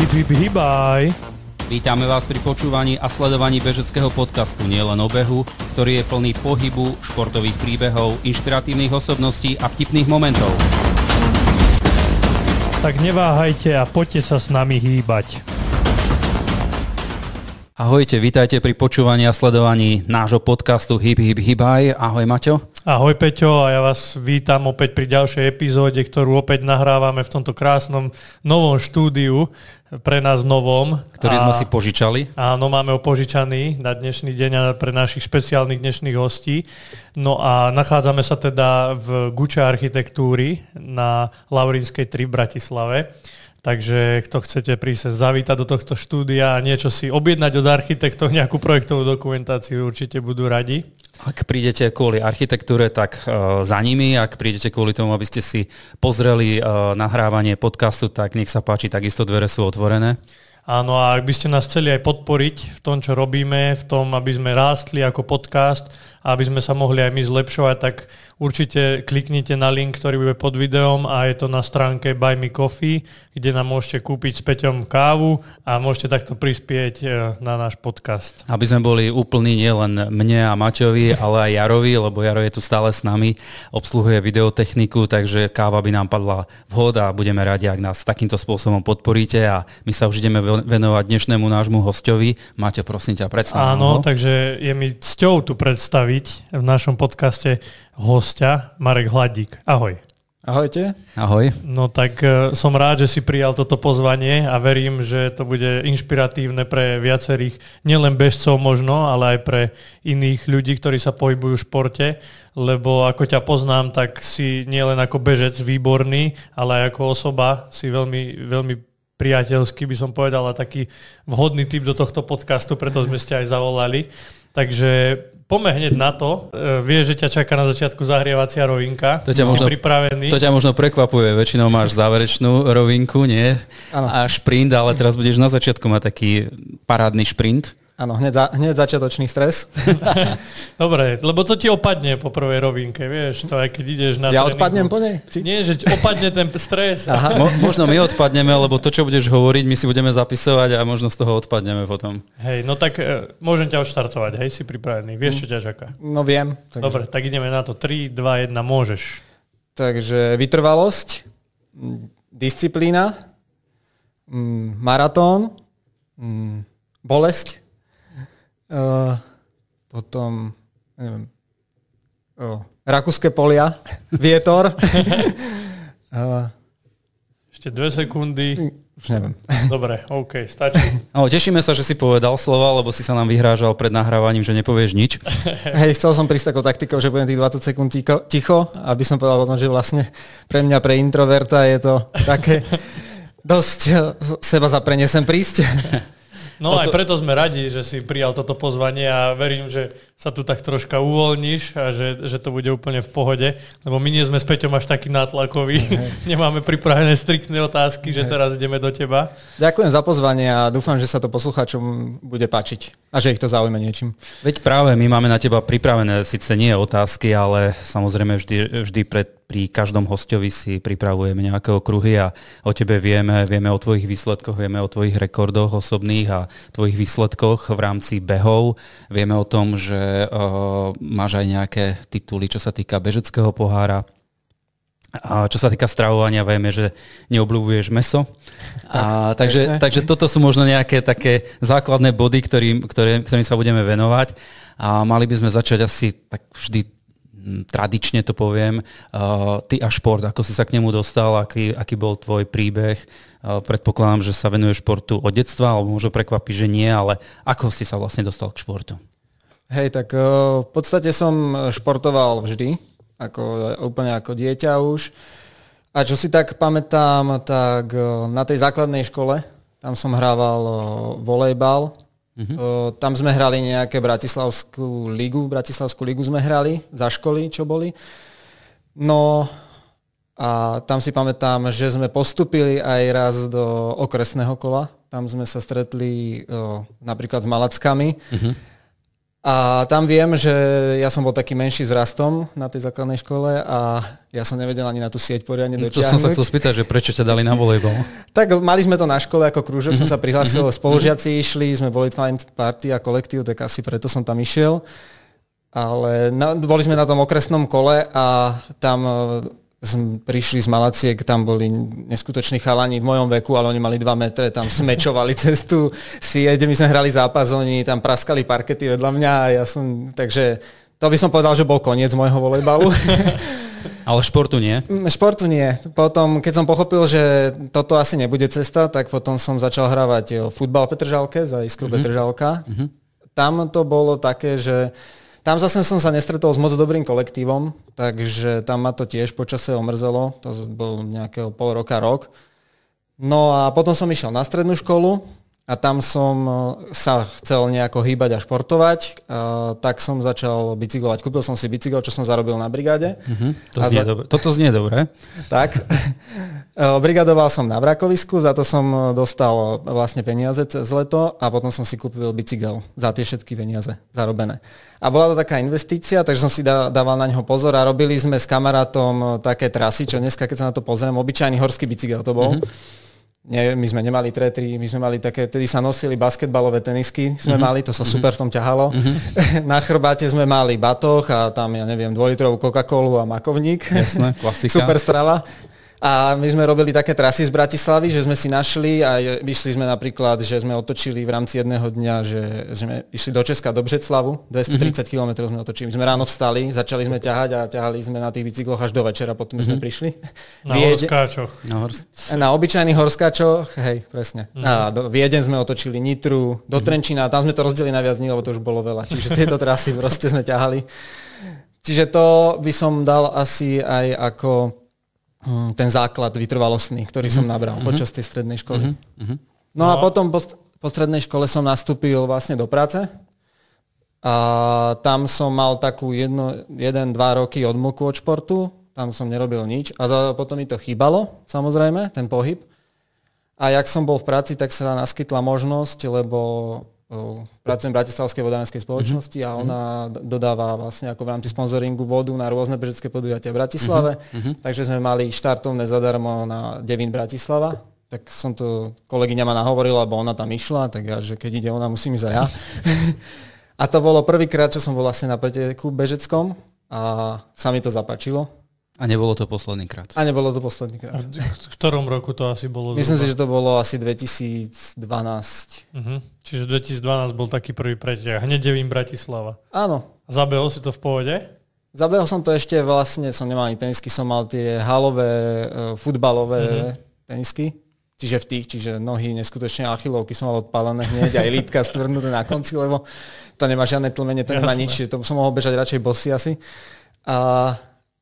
Hip, hip, hibaj. Vítame vás pri počúvaní a sledovaní bežeckého podcastu Nielen o behu, ktorý je plný pohybu, športových príbehov, inšpiratívnych osobností a vtipných momentov. Tak neváhajte a poďte sa s nami hýbať. Ahojte, vítajte pri počúvaní a sledovaní nášho podcastu Hip Hip Hibaj. Ahoj Maťo. Ahoj Peťo a ja vás vítam opäť pri ďalšej epizóde, ktorú opäť nahrávame v tomto krásnom novom štúdiu, pre nás novom. Ktorý a, sme si požičali. Áno, máme ho požičaný na dnešný deň a pre našich špeciálnych dnešných hostí. No a nachádzame sa teda v Guča architektúry na Laurinskej 3 v Bratislave. Takže kto chcete prísť zavítať do tohto štúdia a niečo si objednať od architektov, nejakú projektovú dokumentáciu, určite budú radi. Ak prídete kvôli architektúre, tak uh, za nimi. Ak prídete kvôli tomu, aby ste si pozreli uh, nahrávanie podcastu, tak nech sa páči, takisto dvere sú otvorené. Áno, a ak by ste nás chceli aj podporiť v tom, čo robíme, v tom, aby sme rástli ako podcast, a aby sme sa mohli aj my zlepšovať, tak určite kliknite na link, ktorý bude pod videom a je to na stránke Buy Me Coffee, kde nám môžete kúpiť s Peťom kávu a môžete takto prispieť e, na náš podcast. Aby sme boli úplní nielen mne a Maťovi, ale aj Jarovi, lebo Jaro je tu stále s nami, obsluhuje videotechniku, takže káva by nám padla vhod a budeme radi, ak nás takýmto spôsobom podporíte a my sa už ideme venovať dnešnému nášmu hostovi. Maťo, prosím ťa, predstav. Áno, takže je mi cťou tu predstaviť predstaviť v našom podcaste hostia Marek Hladík. Ahoj. Ahojte. Ahoj. No tak uh, som rád, že si prijal toto pozvanie a verím, že to bude inšpiratívne pre viacerých, nielen bežcov možno, ale aj pre iných ľudí, ktorí sa pohybujú v športe, lebo ako ťa poznám, tak si nielen ako bežec výborný, ale aj ako osoba si veľmi, veľmi priateľský, by som povedal, a taký vhodný typ do tohto podcastu, preto sme ste aj zavolali. Takže Poďme hneď na to. E, vieš, že ťa čaká na začiatku zahrievacia rovinka. To ťa, možno, pripravený. to ťa možno prekvapuje. Väčšinou máš záverečnú rovinku, nie? Ano. A šprint, ale teraz budeš na začiatku mať taký parádny šprint. Áno, hneď, za, hneď začiatočný stres. Dobre, lebo to ti opadne po prvej rovinke, vieš, to aj keď ideš na Ja tréningu. odpadnem po nej? Či... Nie, že opadne ten stres. Aha. Mo, možno my odpadneme, lebo to, čo budeš hovoriť, my si budeme zapisovať a možno z toho odpadneme potom. Hej, no tak e, môžem ťa odštartovať, hej, si pripravený. Vieš, čo ťa čaká? No viem. Takže... Dobre, tak ideme na to. 3, 2, 1, môžeš. Takže vytrvalosť, disciplína, maratón, bolesť, Uh, potom, neviem, uh, Rakúske polia, vietor. uh, Ešte dve sekundy. Už neviem. Dobre, OK, stačí. No, tešíme sa, že si povedal slova, lebo si sa nám vyhrážal pred nahrávaním, že nepovieš nič. Hej, chcel som prísť takou taktikou, že budem tých 20 sekúnd ticho, ticho, aby som povedal potom, že vlastne pre mňa, pre introverta je to také dosť seba zaprenie sem prísť. No to... aj preto sme radi, že si prijal toto pozvanie a verím, že sa tu tak troška uvoľníš a že, že to bude úplne v pohode, lebo my nie sme s Peťom až taký nátlakový, nemáme pripravené striktné otázky, že teraz ideme do teba. Ďakujem za pozvanie a dúfam, že sa to poslucháčom bude páčiť a že ich to zaujme niečím. Veď práve my máme na teba pripravené síce nie otázky, ale samozrejme vždy, vždy pred pri každom hostovi si pripravujeme nejaké okruhy a o tebe vieme, vieme o tvojich výsledkoch, vieme o tvojich rekordoch osobných a tvojich výsledkoch v rámci behov. Vieme o tom, že uh, máš aj nejaké tituly, čo sa týka bežeckého pohára, a čo sa týka stravovania, vieme, že neobľúbuješ meso. Tak, a, takže, takže toto sú možno nejaké také základné body, ktorým, ktoré, ktorým sa budeme venovať. A mali by sme začať asi tak vždy tradične to poviem, uh, ty a šport, ako si sa k nemu dostal, aký, aký bol tvoj príbeh. Uh, predpokladám, že sa venuješ športu od detstva, alebo možno prekvapí, že nie, ale ako si sa vlastne dostal k športu? Hej, tak uh, v podstate som športoval vždy, ako, úplne ako dieťa už. A čo si tak pamätám, tak na tej základnej škole, tam som hrával volejbal, Uh-huh. Uh, tam sme hrali nejaké Bratislavskú ligu, Bratislavskú ligu sme hrali za školy, čo boli. No a tam si pamätám, že sme postupili aj raz do okresného kola. Tam sme sa stretli uh, napríklad s Malackami. Uh-huh. A tam viem, že ja som bol taký menší s rastom na tej základnej škole a ja som nevedel ani na tú sieť poriadne dotiahnuť. To som sa chcel spýtať, že prečo ťa dali na volejbol? tak mali sme to na škole ako krúžok, mm-hmm. som sa prihlásil, mm-hmm. spolužiaci išli, sme boli fajn party a kolektív, tak asi preto som tam išiel. Ale na, boli sme na tom okresnom kole a tam prišli z Malaciek, tam boli neskutoční chalani v mojom veku, ale oni mali 2 metre, tam smečovali cestu sieť, my sme hrali zápas, oni tam praskali parkety vedľa mňa a ja som, takže to by som povedal, že bol koniec môjho volejbalu. Ale športu nie? Mm, športu nie. Potom, keď som pochopil, že toto asi nebude cesta, tak potom som začal hrávať futbal v Petržalke za Iskru mm-hmm. Petržalka. Mm-hmm. Tam to bolo také, že tam zase som sa nestretol s moc dobrým kolektívom, takže tam ma to tiež počase omrzelo, to bol nejakého pol roka, rok. No a potom som išiel na strednú školu a tam som e, sa chcel nejako hýbať a športovať, a tak som začal bicyklovať. Kúpil som si bicykel, čo som zarobil na brigáde. Uh-huh, to znie za... dobre. Toto znie dobre. Tak. E, brigadoval som na Vrakovisku, za to som dostal vlastne peniaze cez leto a potom som si kúpil bicykel za tie všetky peniaze zarobené. A bola to taká investícia, takže som si dával na neho pozor a robili sme s kamarátom také trasy, čo dneska, keď sa na to pozriem, obyčajný horský bicykel to bol. Uh-huh nie, my sme nemali tretry, my sme mali také, tedy sa nosili basketbalové tenisky, sme mm-hmm. mali, to sa mm-hmm. super v tom ťahalo. Mm-hmm. Na chrbáte sme mali batoh a tam, ja neviem, dvojlitrovú Coca-Colu a makovník. Jasné, klasika. super strava. A my sme robili také trasy z Bratislavy, že sme si našli a vyšli sme napríklad, že sme otočili v rámci jedného dňa, že sme išli do Česka, do Břeclavu, 230 mm-hmm. km sme otočili. My sme ráno vstali, začali sme ťahať a ťahali sme na tých bicykloch až do večera, potom mm-hmm. sme prišli. Na Viede... horskáčoch. Na, hors... na obyčajných horskáčoch, hej, presne. Mm-hmm. A do Vieden sme otočili Nitru, do mm-hmm. Trenčína, tam sme to rozdelili na viac dní, lebo to už bolo veľa. Čiže tieto trasy proste sme ťahali. Čiže to by som dal asi aj ako ten základ vytrvalostný, ktorý mm-hmm. som nabral mm-hmm. počas tej strednej školy. Mm-hmm. No, no a potom po, po strednej škole som nastúpil vlastne do práce a tam som mal takú jedno, jeden, dva roky odmlku od športu, tam som nerobil nič a za, potom mi to chýbalo, samozrejme, ten pohyb. A jak som bol v práci, tak sa naskytla možnosť, lebo pracujem v Bratislavskej vodárenskej spoločnosti a mhm. ona dodáva vlastne ako v rámci sponzoringu vodu na rôzne bežecké podujatia v Bratislave. Uh-huh. Takže sme mali štartovné zadarmo na Devín Bratislava. Tak som to, kolegyňa ma nahovorila, lebo ona tam išla, tak ja, že keď ide ona, musím ísť aj ja. a to bolo prvýkrát, čo som bol vlastne na preteku bežeckom a sa mi to zapačilo. A nebolo to posledný krát. A nebolo to posledný krát. V ktorom roku to asi bolo? Myslím zhruba? si, že to bolo asi 2012. Uh-huh. Čiže 2012 bol taký prvý preťah. Hneď Devím Bratislava. Áno. Zabehol si to v pohode? Zabehol som to ešte vlastne, som nemal ani tenisky, som mal tie halové, uh, futbalové uh-huh. tenisky. Čiže v tých, čiže nohy neskutočne achilovky som mal odpálené hneď, aj lítka stvrdnuté na konci, lebo to nemá žiadne tlmenie, to Jasné. nemá nič, to som mohol bežať radšej bosy asi. A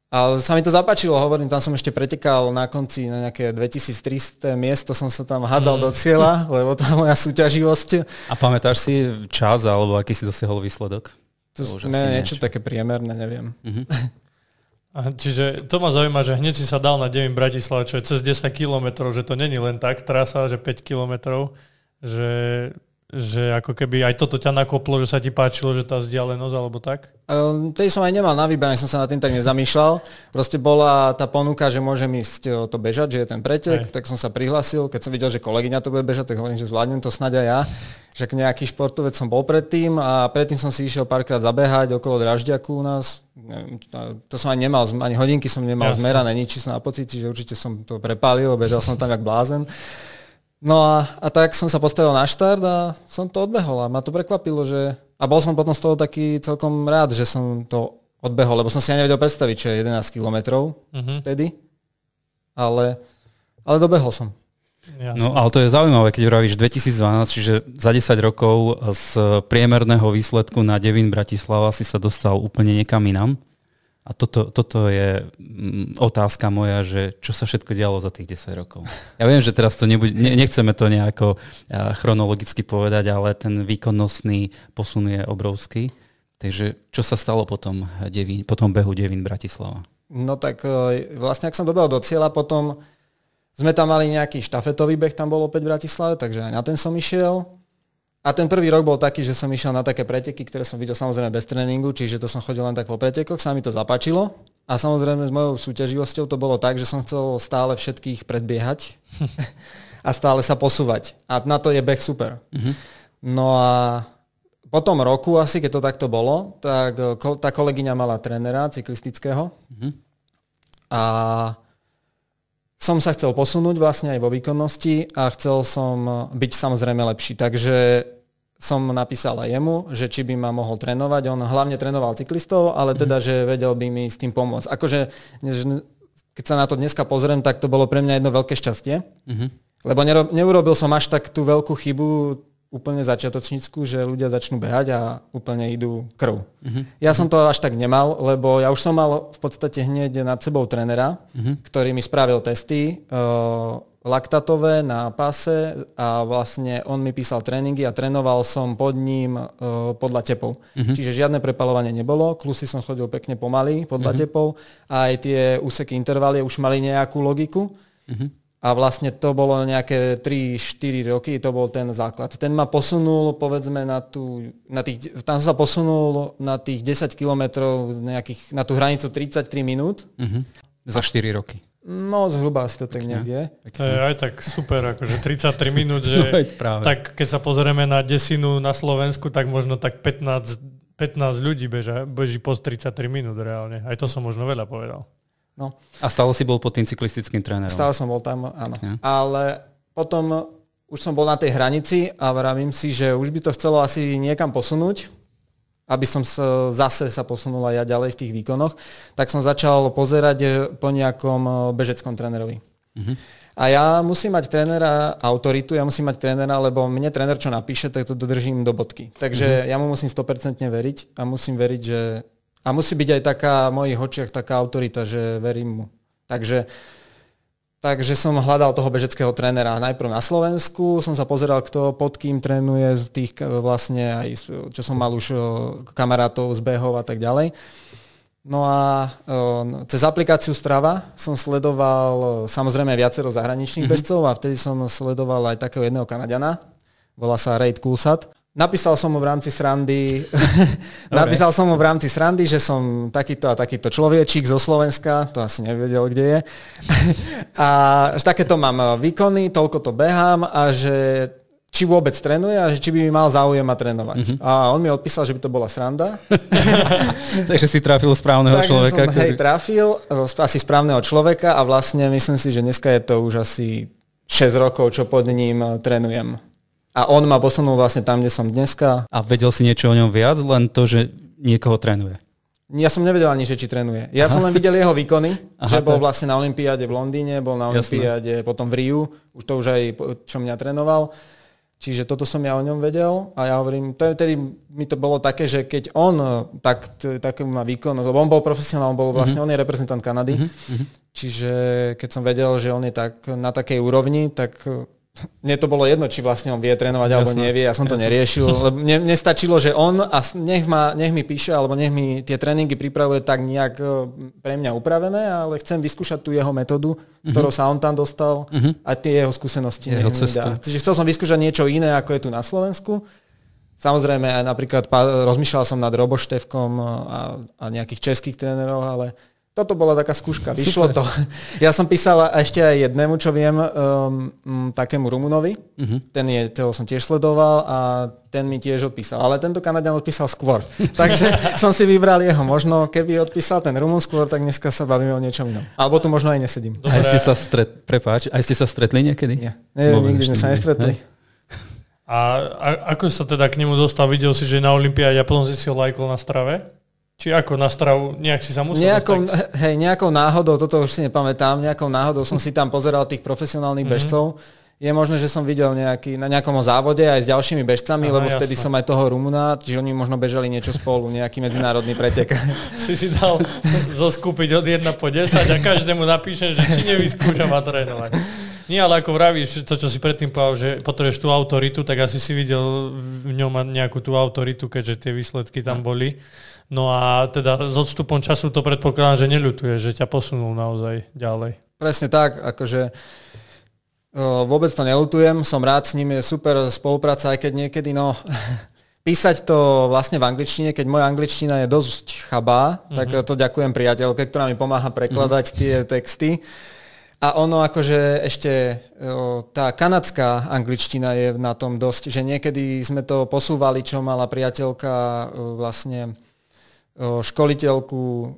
ale sa mi to zapáčilo, hovorím, tam som ešte pretekal na konci na nejaké 2300 miesto, som sa tam hádzal mm. do cieľa, lebo tá moja súťaživosť. A pamätáš si čas, alebo aký si dosiahol výsledok? To, to ne, niečo také priemerné, neviem. Mm-hmm. A čiže to ma zaujíma, že hneď si sa dal na Devin Bratislava, čo je cez 10 kilometrov, že to není len tak trasa, že 5 kilometrov, že že ako keby aj toto ťa nakoplo, že sa ti páčilo, že tá vzdialenosť alebo tak? Um, tej som aj nemal na výber, som sa na tým tak nezamýšľal. Proste bola tá ponuka, že môžem ísť to bežať, že je ten pretek, aj. tak som sa prihlasil. Keď som videl, že kolegyňa to bude bežať, tak hovorím, že zvládnem to snáď aj ja. Že nejaký športovec som bol predtým a predtým som si išiel párkrát zabehať okolo Dražďaku u nás. To som ani nemal, ani hodinky som nemal Jasne. zmerané, nič, som na pocit, že určite som to prepálil, bežal som tam jak blázen. No a, a tak som sa postavil na štart a som to odbehol a ma to prekvapilo, že... A bol som potom z toho taký celkom rád, že som to odbehol, lebo som si ani nevedel predstaviť, čo je 11 kilometrov uh-huh. vtedy. Ale, ale dobehol som. Jasne. No ale to je zaujímavé, keď vravíš 2012, čiže za 10 rokov z priemerného výsledku na Devin Bratislava si sa dostal úplne niekam inám. A toto, toto je mm, otázka moja, že čo sa všetko dialo za tých 10 rokov. Ja viem, že teraz to nebude, ne, nechceme to nejako chronologicky povedať, ale ten výkonnostný posun je obrovský. Takže čo sa stalo potom, Devín, potom behu Devín Bratislava? No tak e, vlastne, ak som dobehol do cieľa, potom sme tam mali nejaký štafetový beh, tam bol opäť v Bratislave, takže aj na ten som išiel. A ten prvý rok bol taký, že som išiel na také preteky, ktoré som videl samozrejme bez tréningu, čiže to som chodil len tak po pretekoch, sa mi to zapáčilo. A samozrejme s mojou súťaživosťou to bolo tak, že som chcel stále všetkých predbiehať a stále sa posúvať. A na to je beh super. Uh-huh. No a po tom roku asi, keď to takto bolo, tak tá kolegyňa mala trénera cyklistického uh-huh. a som sa chcel posunúť vlastne aj vo výkonnosti a chcel som byť samozrejme lepší. Takže som napísal aj jemu, že či by ma mohol trénovať. On hlavne trénoval cyklistov, ale mhm. teda, že vedel by mi s tým pomôcť. Akože, keď sa na to dneska pozriem, tak to bolo pre mňa jedno veľké šťastie. Uh-huh. Lebo neurobil som až tak tú veľkú chybu úplne začiatočnícku, že ľudia začnú behať a úplne idú krv. Uh-huh. Ja som to až tak nemal, lebo ja už som mal v podstate hneď nad sebou trénera, uh-huh. ktorý mi spravil testy. Uh, laktatové na pase a vlastne on mi písal tréningy a trénoval som pod ním uh, podľa tepov. Uh-huh. Čiže žiadne prepalovanie nebolo, klusy som chodil pekne pomaly podľa uh-huh. tepov a aj tie úseky intervalie už mali nejakú logiku. Uh-huh. A vlastne to bolo nejaké 3-4 roky, to bol ten základ. Ten ma posunul, povedzme, na, tú, na tých, tam sa posunul na tých 10 kilometrov na tú hranicu 33 minút. Uh-huh. Za 4 roky. No, zhruba asi to tak je. To je aj tak super, akože 33 minút, že no, práve. tak keď sa pozrieme na desinu na Slovensku, tak možno tak 15, 15 ľudí beža, beží po 33 minút reálne. Aj to som možno veľa povedal. No. A stále si bol pod tým cyklistickým trénerom? Stále som bol tam, áno. Okay. Ale potom už som bol na tej hranici a vravím si, že už by to chcelo asi niekam posunúť aby som sa, zase sa posunul aj ja ďalej v tých výkonoch, tak som začal pozerať eh, po nejakom eh, bežeckom trénerovi. Uh-huh. A ja musím mať trénera autoritu, ja musím mať trénera, lebo mne tréner čo napíše, tak to dodržím do bodky. Takže uh-huh. ja mu musím 100% veriť a musím veriť, že... A musí byť aj taká v mojich očiach taká autorita, že verím mu. Takže Takže som hľadal toho bežeckého trénera najprv na Slovensku, som sa pozeral, kto pod kým trénuje, z tých vlastne aj, čo som mal už kamarátov z behov a tak ďalej. No a cez aplikáciu Strava som sledoval samozrejme viacero zahraničných mm-hmm. bežcov a vtedy som sledoval aj takého jedného Kanadiana, volá sa Raid Kulsat. Napísal som mu v rámci srandy, napísal som mu v rámci srandy, že som takýto a takýto človečík zo Slovenska, to asi nevedel, kde je. a že takéto mám výkony, toľko to behám a že či vôbec trénuje a že či by mi mal záujem ma trénovať. Mm-hmm. A on mi odpísal, že by to bola sranda. Takže si trafil správneho Takže človeka. Som, ktorý... hej, trafil asi správneho človeka a vlastne myslím si, že dneska je to už asi 6 rokov, čo pod ním trénujem. A on ma posunul vlastne tam, kde som dneska. A vedel si niečo o ňom viac, len to, že niekoho trénuje? Ja som nevedel ani, že či trénuje. Ja Aha. som len videl jeho výkony, Aha, že bol vlastne na Olympiáde v Londýne, bol na Olympiáde potom v Riu, už to už aj čo mňa trénoval. Čiže toto som ja o ňom vedel a ja hovorím, tedy mi to bolo také, že keď on tak, takú má výkon, lebo on bol profesionál, on bol vlastne, uh-huh. on je reprezentant Kanady, uh-huh. čiže keď som vedel, že on je tak na takej úrovni, tak mne to bolo jedno, či vlastne on vie trénovať alebo nevie, ja som to neriešil. Lebo mne, mne stačilo, že on a nech, ma, nech mi píše alebo nech mi tie tréningy pripravuje tak nejak e, pre mňa upravené, ale chcem vyskúšať tú jeho metódu, uh-huh. ktorou sa on tam dostal uh-huh. a tie jeho skúsenosti. Jeho Čiže chcel som vyskúšať niečo iné, ako je tu na Slovensku. Samozrejme, aj napríklad rozmýšľal som nad Roboštevkom a, a nejakých českých trénerov, ale toto bola taká skúška, vyšlo Super. to. Ja som písal ešte aj jednému, čo viem, um, takému Rumunovi. Uh-huh. Ten je, toho som tiež sledoval a ten mi tiež odpísal. Ale tento Kanadian odpísal skôr. Takže som si vybral jeho. Možno keby odpísal ten Rumun skôr, tak dneska sa bavíme o niečom inom. Alebo tu možno aj nesedím. Dobre. Aj ste sa stret, prepáč, aj ste sa stretli niekedy? Nie, Nie nikdy sme sa nestretli. A, a ako sa teda k nemu dostal? Videl si, že je na Olympiáde a potom si si ho lajkol na strave? Či ako na stravu, nejak si sa musel nejakou, dostať? Hej, nejakou náhodou, toto už si nepamätám, nejakou náhodou som si tam pozeral tých profesionálnych mm-hmm. bežcov. Je možné, že som videl nejaký, na nejakom závode aj s ďalšími bežcami, Aha, lebo jasné. vtedy som aj toho Rumuna, čiže oni možno bežali niečo spolu, nejaký medzinárodný pretek. Si si dal zoskúpiť od 1 po 10 a každému napíšem, že či nevyskúšam a trénovať. Nie, ale ako vravíš, to, čo si predtým povedal, že potrebuješ tú autoritu, tak asi si videl v ňom nejakú tú autoritu, keďže tie výsledky tam boli. No a teda s odstupom času to predpokladám, že neľutuje, že ťa posunul naozaj ďalej. Presne tak, akože vôbec to nelutujem, som rád s ním, je super spolupráca, aj keď niekedy, no, písať to vlastne v angličtine, keď moja angličtina je dosť chabá, mm-hmm. tak to ďakujem priateľke, ktorá mi pomáha prekladať mm-hmm. tie texty. A ono akože ešte tá kanadská angličtina je na tom dosť, že niekedy sme to posúvali, čo mala priateľka vlastne školiteľku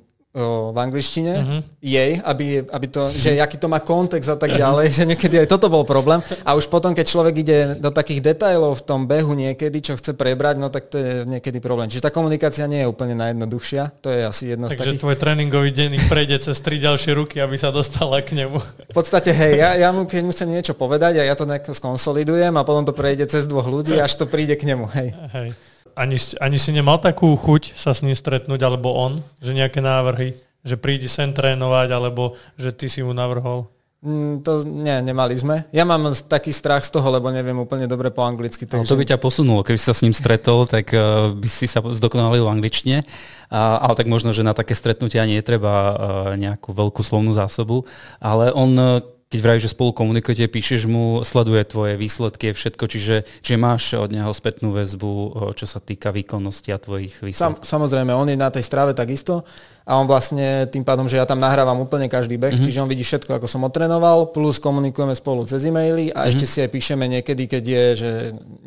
v angličtine uh-huh. jej, aby, aby to, že aký to má kontext a tak ďalej, že niekedy aj toto bol problém. A už potom, keď človek ide do takých detailov v tom behu niekedy, čo chce prebrať, no tak to je niekedy problém. Čiže tá komunikácia nie je úplne najjednoduchšia, to je asi jedno Takže z takých... tvoj tréningový denník prejde cez tri ďalšie ruky, aby sa dostala k nemu. V podstate, hej, ja, ja mu keď musím niečo povedať a ja to nejako skonsolidujem a potom to prejde cez dvoch ľudí, až to príde k nemu, hej. hej ani, ani si nemal takú chuť sa s ním stretnúť, alebo on, že nejaké návrhy, že prídi sem trénovať, alebo že ty si mu navrhol? Mm, to nie, nemali sme. Ja mám taký strach z toho, lebo neviem úplne dobre po anglicky. Takže... To by ťa posunulo. Keby si sa s ním stretol, tak uh, by si sa zdokonalil v angličtine. Uh, ale tak možno, že na také stretnutia nie je treba uh, nejakú veľkú slovnú zásobu. Ale on uh, keď vravíš, že spolu komunikujete, píšeš mu, sleduje tvoje výsledky, všetko, čiže, čiže máš od neho spätnú väzbu, čo sa týka výkonnosti a tvojich výsledkov. Sam, samozrejme, on je na tej strave takisto a on vlastne tým pádom, že ja tam nahrávam úplne každý beh, mm-hmm. čiže on vidí všetko, ako som otrénoval, plus komunikujeme spolu cez e-maily a mm-hmm. ešte si aj píšeme niekedy, keď je, že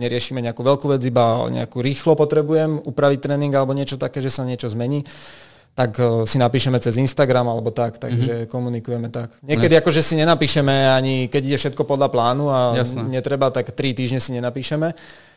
neriešime nejakú veľkú vec, iba nejakú rýchlo potrebujem upraviť tréning alebo niečo také, že sa niečo zmení tak uh, si napíšeme cez Instagram alebo tak, takže mm-hmm. komunikujeme tak. Niekedy akože si nenapíšeme ani keď ide všetko podľa plánu a Jasne. netreba, tak tri týždne si nenapíšeme,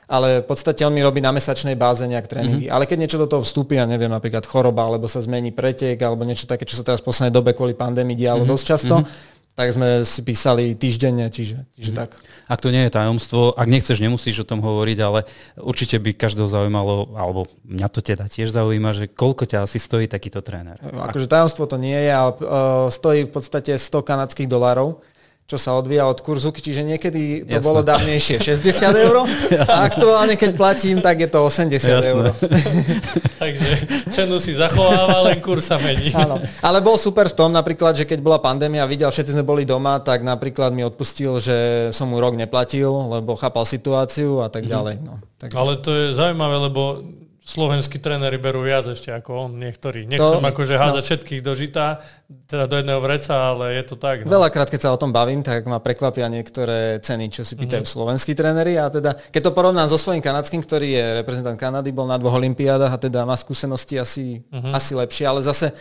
ale v podstate on mi robí na mesačnej báze nejak tréningy. Mm-hmm. Ale keď niečo do toho vstúpi, ja neviem, napríklad choroba, alebo sa zmení pretek, alebo niečo také, čo sa teraz v poslednej dobe kvôli pandémii dialo mm-hmm. dosť často, mm-hmm tak sme si písali týždenne, čiže, čiže mm. tak. Ak to nie je tajomstvo, ak nechceš, nemusíš o tom hovoriť, ale určite by každého zaujímalo, alebo mňa to teda tiež zaujíma, že koľko ťa asi stojí takýto tréner. Akože tajomstvo to nie je, ale uh, stojí v podstate 100 kanadských dolárov čo sa odvíja od kurzu, čiže niekedy to Jasne. bolo dávnejšie 60 eur a aktuálne keď platím, tak je to 80 Jasne. eur. Takže cenu si zachováva, len kurz sa mení. Áno. Ale bol super v tom napríklad, že keď bola pandémia, videl, všetci sme boli doma, tak napríklad mi odpustil, že som mu rok neplatil, lebo chápal situáciu a tak mhm. ďalej. No, takže... Ale to je zaujímavé, lebo slovenskí tréneri berú viac ešte ako on, niektorí. Nechcem to, akože házať no. všetkých do žita, teda do jedného vreca, ale je to tak. No. Veľakrát, keď sa o tom bavím, tak ma prekvapia niektoré ceny, čo si pýtajú mm-hmm. slovenskí tréneri. A teda, keď to porovnám so svojím kanadským, ktorý je reprezentant Kanady, bol na dvoch olimpiádach a teda má skúsenosti asi, mm-hmm. asi lepšie, ale zase,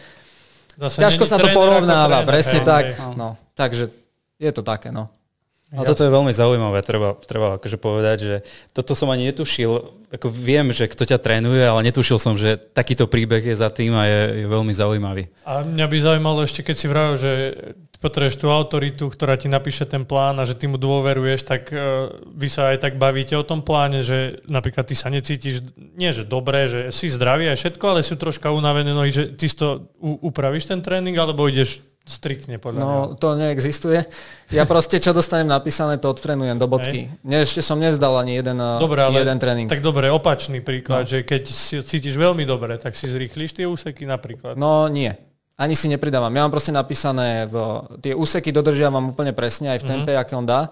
zase ťažko sa to porovnáva, presne hej, tak. Hej. No, takže je to také, no. A toto je veľmi zaujímavé, treba, treba akože povedať, že toto som ani netušil. Ako viem, že kto ťa trénuje, ale netušil som, že takýto príbeh je za tým a je, je veľmi zaujímavý. A mňa by zaujímalo ešte, keď si vravil, že potrebuješ tú autoritu, ktorá ti napíše ten plán a že ty mu dôveruješ, tak uh, vy sa aj tak bavíte o tom pláne, že napríklad ty sa necítiš, nie že dobre, že si zdravý aj všetko, ale sú troška unavené nohy, že ty to upravíš ten tréning, alebo ideš Striktne podľa No, mňa. to neexistuje. Ja proste, čo dostanem napísané, to odtrenujem do bodky. Ne, ešte som nevzdal ani jeden, eh, dobre, ale, jeden tréning. Tak dobre, opačný príklad, no. že keď si cítiš veľmi dobre, tak si zrýchliš tie úseky napríklad. No nie. Ani si nepridávam. Ja mám proste napísané, v, tie úseky dodržiavam úplne presne aj v tempe, mm-hmm. aké on dá.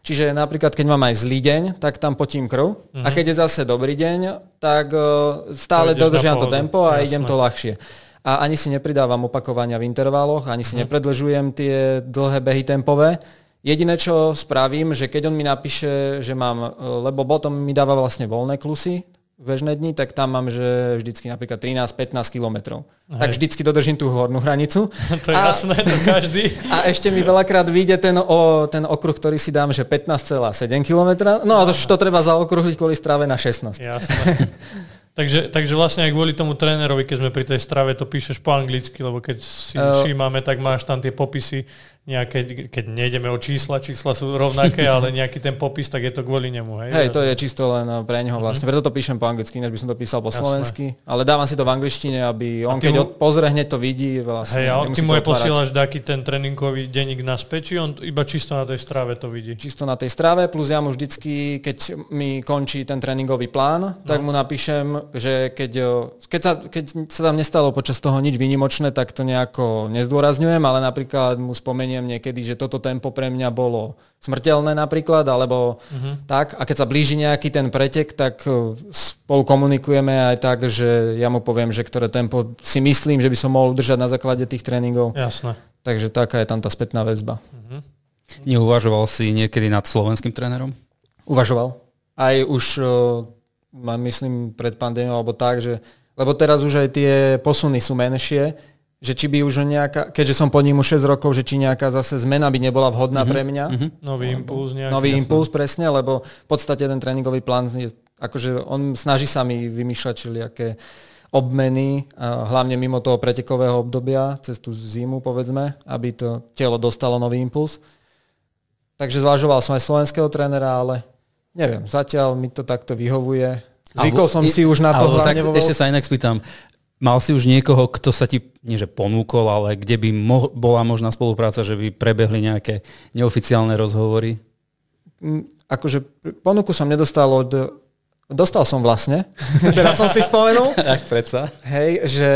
Čiže napríklad, keď mám aj zlý deň, tak tam potím krv. Mm-hmm. A mhm. keď je zase dobrý deň, tak uh, stále dodržiam to tempo a Jasné. idem to ľahšie a ani si nepridávam opakovania v intervaloch, ani si mhm. nepredlžujem tie dlhé behy tempové. Jediné, čo spravím, že keď on mi napíše, že mám, lebo potom mi dáva vlastne voľné klusy, bežné dni, tak tam mám, že vždycky napríklad 13-15 kilometrov. Tak vždycky dodržím tú hornú hranicu. to je a, jasné, to každý. A ešte mi veľakrát vyjde ten, o, ten okruh, ktorý si dám, že 15,7 km. No a to, to treba zaokruhiť kvôli strave na 16. Jasné. Takže, takže vlastne aj kvôli tomu trénerovi, keď sme pri tej strave, to píšeš po anglicky, lebo keď si uh, všímame, tak máš tam tie popisy nejaké, keď nejdeme o čísla, čísla sú rovnaké, ale nejaký ten popis, tak je to kvôli nemu. Hej, hej to je čisto len eh, pre neho vlastne. Mm-hmm. Preto to píšem po anglicky, než by som to písal po Jasné. slovensky. Ale dávam si to v angličtine, aby on keď mu... pozrie, hneď to vidí. Vlastne, hej, a ty mu je posielaš taký ten tréningový denník naspäť, či on iba čisto na tej strave to vidí? Čisto na tej strave, plus ja mu vždycky, keď mi končí ten tréningový plán, no. tak mu napíšem, že keď, keď, sa, keď sa tam nestalo počas toho nič výnimočné, tak to nejako nezdôrazňujem, ale napríklad mu spomeniem spomeniem niekedy, že toto tempo pre mňa bolo smrteľné napríklad, alebo uh-huh. tak. A keď sa blíži nejaký ten pretek, tak e, spolu komunikujeme aj tak, že ja mu poviem, že ktoré tempo si myslím, že by som mohol udržať na základe tých tréningov. Jasné. Takže taká je tam tá spätná väzba. Uh-huh. Neuvažoval si niekedy nad slovenským trénerom? Uvažoval. Aj už, uh, myslím, pred pandémiou, alebo tak, že lebo teraz už aj tie posuny sú menšie, že či by už nejaká, keďže som pod ním už 6 rokov, že či nejaká zase zmena by nebola vhodná mm-hmm. pre mňa. Mm-hmm. Nový impuls nejaký. Nový jasný. impuls, presne, lebo v podstate ten tréningový plán je, akože on snaží sa mi vymýšľať všelijaké obmeny, hlavne mimo toho pretekového obdobia, cez tú zimu povedzme, aby to telo dostalo nový impuls. Takže zvažoval som aj slovenského trénera, ale neviem, zatiaľ mi to takto vyhovuje. Zvykol som si už na to tak, Ešte sa inak spýtam, mal si už niekoho, kto sa ti, nie že ponúkol, ale kde by mo- bola možná spolupráca, že by prebehli nejaké neoficiálne rozhovory? Mm, akože ponuku som nedostal od... Dostal som vlastne, teraz som si spomenul. Tak predsa. Hej, že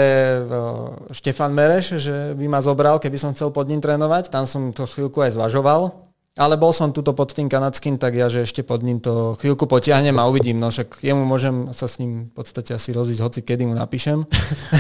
Štefan Mereš, že by ma zobral, keby som chcel pod ním trénovať. Tam som to chvíľku aj zvažoval. Ale bol som tuto pod tým kanadským, tak ja, že ešte pod ním to chvíľku potiahnem a uvidím. No však jemu môžem sa s ním v podstate asi rozísť, hoci kedy mu napíšem.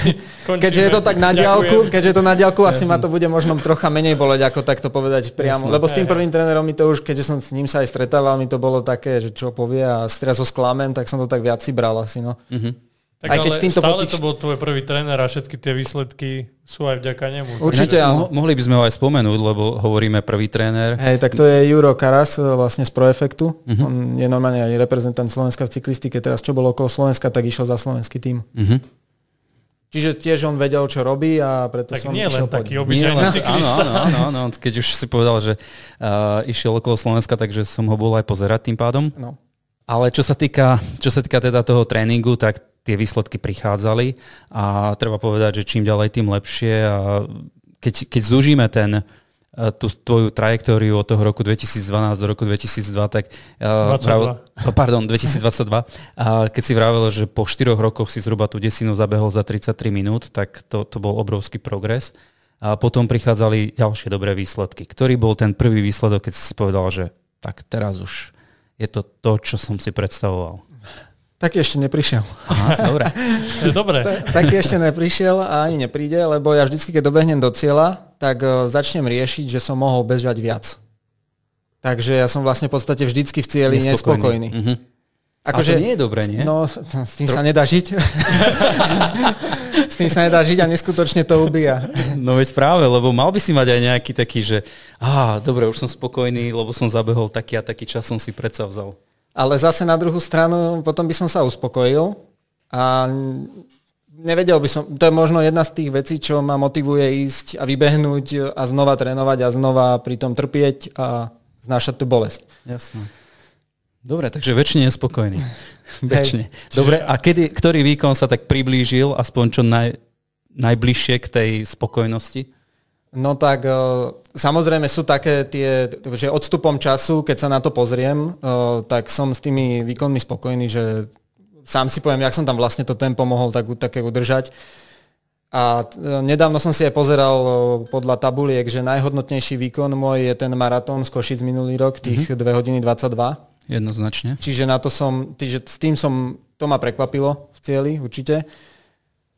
keďže je to tak na diálku, keďže je to na diálku, asi ma to bude možno trocha menej boleť, ako takto povedať priamo. Lebo s tým prvým trénerom mi to už, keďže som s ním sa aj stretával, mi to bolo také, že čo povie a teraz ho sklamem, tak som to tak viac si bral asi. No. Mm-hmm. Tak Aj keď ale s týmto stále potých... to bol tvoj prvý tréner a všetky tie výsledky sú aj vďaka nemu. Určite áno. Mo- mohli by sme ho aj spomenúť, lebo hovoríme prvý tréner. Hej, tak to je Juro Karas e, vlastne z Proefektu. Uh-huh. On je normálne aj reprezentant Slovenska v cyklistike. Teraz čo bolo okolo Slovenska, tak išiel za slovenský tým. Uh-huh. Čiže tiež on vedel, čo robí a preto tak som nie len taký obyčajný cyklista. Áno, áno, áno, keď už si povedal, že uh, išiel okolo Slovenska, takže som ho bol aj pozerať tým pádom. No. Ale čo sa týka, čo sa týka teda toho tréningu, tak tie výsledky prichádzali a treba povedať, že čím ďalej, tým lepšie. A keď, keď zúžime ten, e, tú tvoju trajektóriu od toho roku 2012 do roku 2002, tak... 22. Prav, pardon, 2022. A keď si vravel, že po 4 rokoch si zhruba tú desinu zabehol za 33 minút, tak to, to bol obrovský progres. A potom prichádzali ďalšie dobré výsledky. Ktorý bol ten prvý výsledok, keď si povedal, že tak teraz už je to to, čo som si predstavoval? Taký ešte neprišiel. Aha, dobre. dobre. Taký ešte neprišiel a ani nepríde, lebo ja vždycky, keď dobehnem do cieľa, tak uh, začnem riešiť, že som mohol bežať viac. Takže ja som vlastne v podstate vždycky v cieli nespokojný. nespokojný. Uh-huh. Akože, to nie je dobré, nie? No, s tým Tro... sa nedá žiť. s tým sa nedá žiť a neskutočne to ubíja. No veď práve, lebo mal by si mať aj nejaký taký, že á, dobre, už som spokojný, lebo som zabehol taký a taký čas som si predsa vzal. Ale zase na druhú stranu potom by som sa uspokojil a nevedel by som, to je možno jedna z tých vecí, čo ma motivuje ísť a vybehnúť a znova trénovať a znova pri tom trpieť a znášať tú bolesť. Jasné. Dobre, takže väčšine spokojný. väčšine. Dobre, a kedy, ktorý výkon sa tak priblížil, aspoň čo naj, najbližšie k tej spokojnosti? No tak e, samozrejme sú také tie, že odstupom času, keď sa na to pozriem, e, tak som s tými výkonmi spokojný, že sám si poviem, jak som tam vlastne to tempo mohol tak, také udržať. A e, nedávno som si aj pozeral podľa tabuliek, že najhodnotnejší výkon môj je ten maratón z Košic minulý rok, tých mm-hmm. 2 hodiny 22. Jednoznačne. Čiže na to som, že s tým som, to ma prekvapilo v cieli určite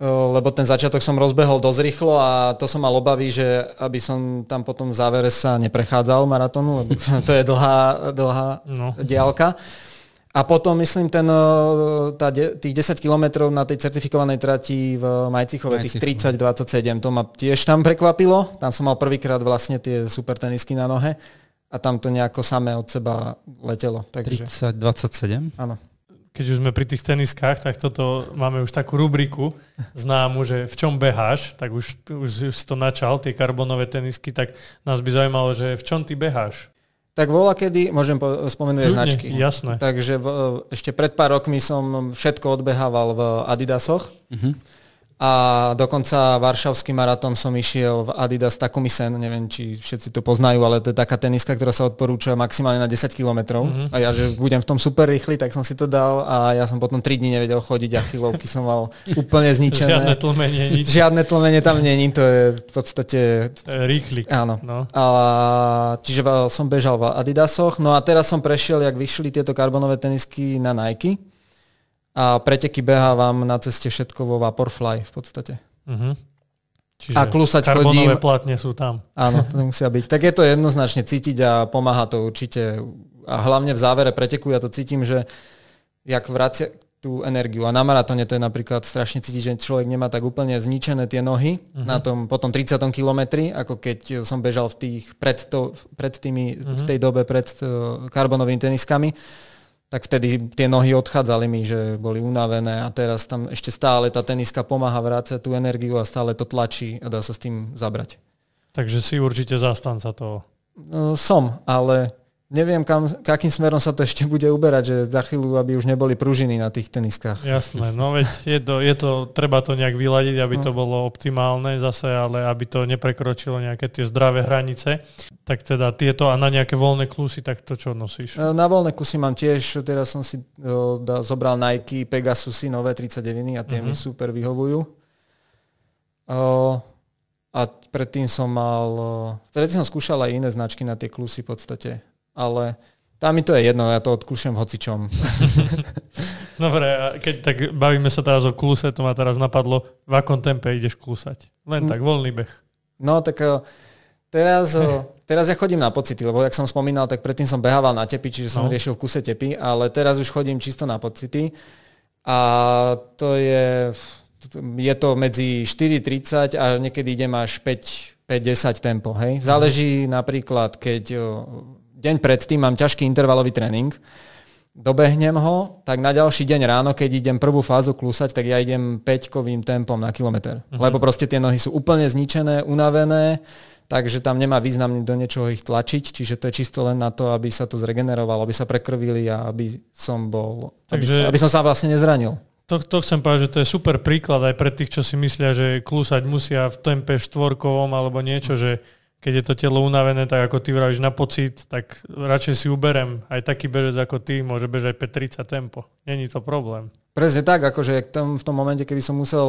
lebo ten začiatok som rozbehol dosť rýchlo a to som mal obavy, že aby som tam potom v závere sa neprechádzal maratónu, lebo to je dlhá, dlhá no. diálka. A potom, myslím, ten, tá, tých 10 kilometrov na tej certifikovanej trati v Majcichove, tých 30-27, to ma tiež tam prekvapilo. Tam som mal prvýkrát vlastne tie super tenisky na nohe a tam to nejako samé od seba letelo. Takže... 30-27? Áno keď už sme pri tých teniskách, tak toto máme už takú rubriku známu, že v čom beháš, tak už, už, už si to načal, tie karbonové tenisky, tak nás by zaujímalo, že v čom ty beháš. Tak vola kedy, môžem po, spomenúť značky. Jasné. Takže v, ešte pred pár rokmi som všetko odbehával v Adidasoch. Uh-huh. A dokonca Varšavský maratón som išiel v Adidas Takumi Sen, neviem, či všetci to poznajú, ale to je taká teniska, ktorá sa odporúča maximálne na 10 km. Mm-hmm. A ja, že budem v tom super rýchly, tak som si to dal a ja som potom 3 dní nevedel chodiť a chylovky som mal úplne zničené. Žiadne tlmenie, nič. Žiadne tlmenie tam není, to je v podstate... Rýchly. Áno. No. A, čiže som bežal v Adidasoch, no a teraz som prešiel, jak vyšli tieto karbonové tenisky na Nike a preteky behávam na ceste všetko vo Vaporfly v podstate. Uh-huh. Čiže a klusať karbonové chodím. platne sú tam. Áno, to musia byť. Tak je to jednoznačne cítiť a pomáha to určite. A hlavne v závere preteku ja to cítim, že jak vracia tú energiu. A na maratóne to je napríklad strašne cítiť, že človek nemá tak úplne zničené tie nohy uh-huh. na tom potom 30. kilometri, ako keď som bežal v tých pred, to, pred tými, uh-huh. v tej dobe pred uh, karbonovými teniskami tak vtedy tie nohy odchádzali mi, že boli unavené a teraz tam ešte stále tá teniska pomáha vrácať tú energiu a stále to tlačí a dá sa s tým zabrať. Takže si určite zastanca toho. No, som, ale neviem, kam, akým smerom sa to ešte bude uberať, že za chvíľu, aby už neboli pružiny na tých teniskách. Jasné, no veď je to, je to, treba to nejak vyladiť, aby no. to bolo optimálne zase, ale aby to neprekročilo nejaké tie zdravé hranice. Tak teda tieto a na nejaké voľné klusy, tak to čo nosíš? E, na voľné kusy mám tiež, teraz som si o, da, zobral Nike Pegasusy nové 39 a tie uh-huh. mi mhm. super vyhovujú. O, a predtým som mal, predtým som skúšal aj iné značky na tie klusy v podstate ale tam mi to je jedno, ja to odkúšam hocičom. Dobre, a keď tak bavíme sa teraz o kluse, to ma teraz napadlo, v akom tempe ideš klusať? Len tak, voľný beh. No tak eh, teraz, eh, teraz ja chodím na pocity, lebo jak som spomínal, tak predtým som behával na tepy, čiže som no. riešil v kuse tepy, ale teraz už chodím čisto na pocity a to je, je to medzi 4.30 a niekedy idem až 5-10 tempo. Hej? Záleží mm. napríklad, keď eh, deň predtým mám ťažký intervalový tréning, dobehnem ho, tak na ďalší deň ráno, keď idem prvú fázu klusať, tak ja idem 5-kovým tempom na kilometr. Uh-huh. Lebo proste tie nohy sú úplne zničené, unavené, takže tam nemá význam do niečoho ich tlačiť, čiže to je čisto len na to, aby sa to zregenerovalo, aby sa prekrvili a aby som bol, takže, aby, aby som sa vlastne nezranil. To, to chcem povedať, že to je super príklad aj pre tých, čo si myslia, že klusať musia v tempe štvorkovom alebo niečo, že keď je to telo unavené, tak ako ty vravíš na pocit, tak radšej si uberem. Aj taký bežec ako ty môže bežať 5.30 tempo. Není to problém. Presne tak, akože tam v tom momente, keby som musel,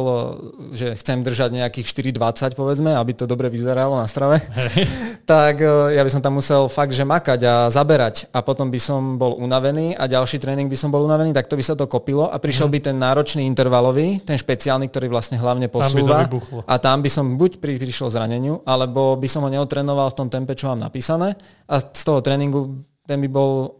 že chcem držať nejakých 4,20 povedzme, aby to dobre vyzeralo na strave, hey. tak e, ja by som tam musel fakt, že makať a zaberať a potom by som bol unavený a ďalší tréning by som bol unavený, tak to by sa to kopilo a prišiel mm. by ten náročný intervalový, ten špeciálny, ktorý vlastne hlavne posúva tam a tam by som buď pri, prišiel zraneniu, alebo by som ho neotrénoval v tom tempe, čo mám napísané a z toho tréningu ten by bol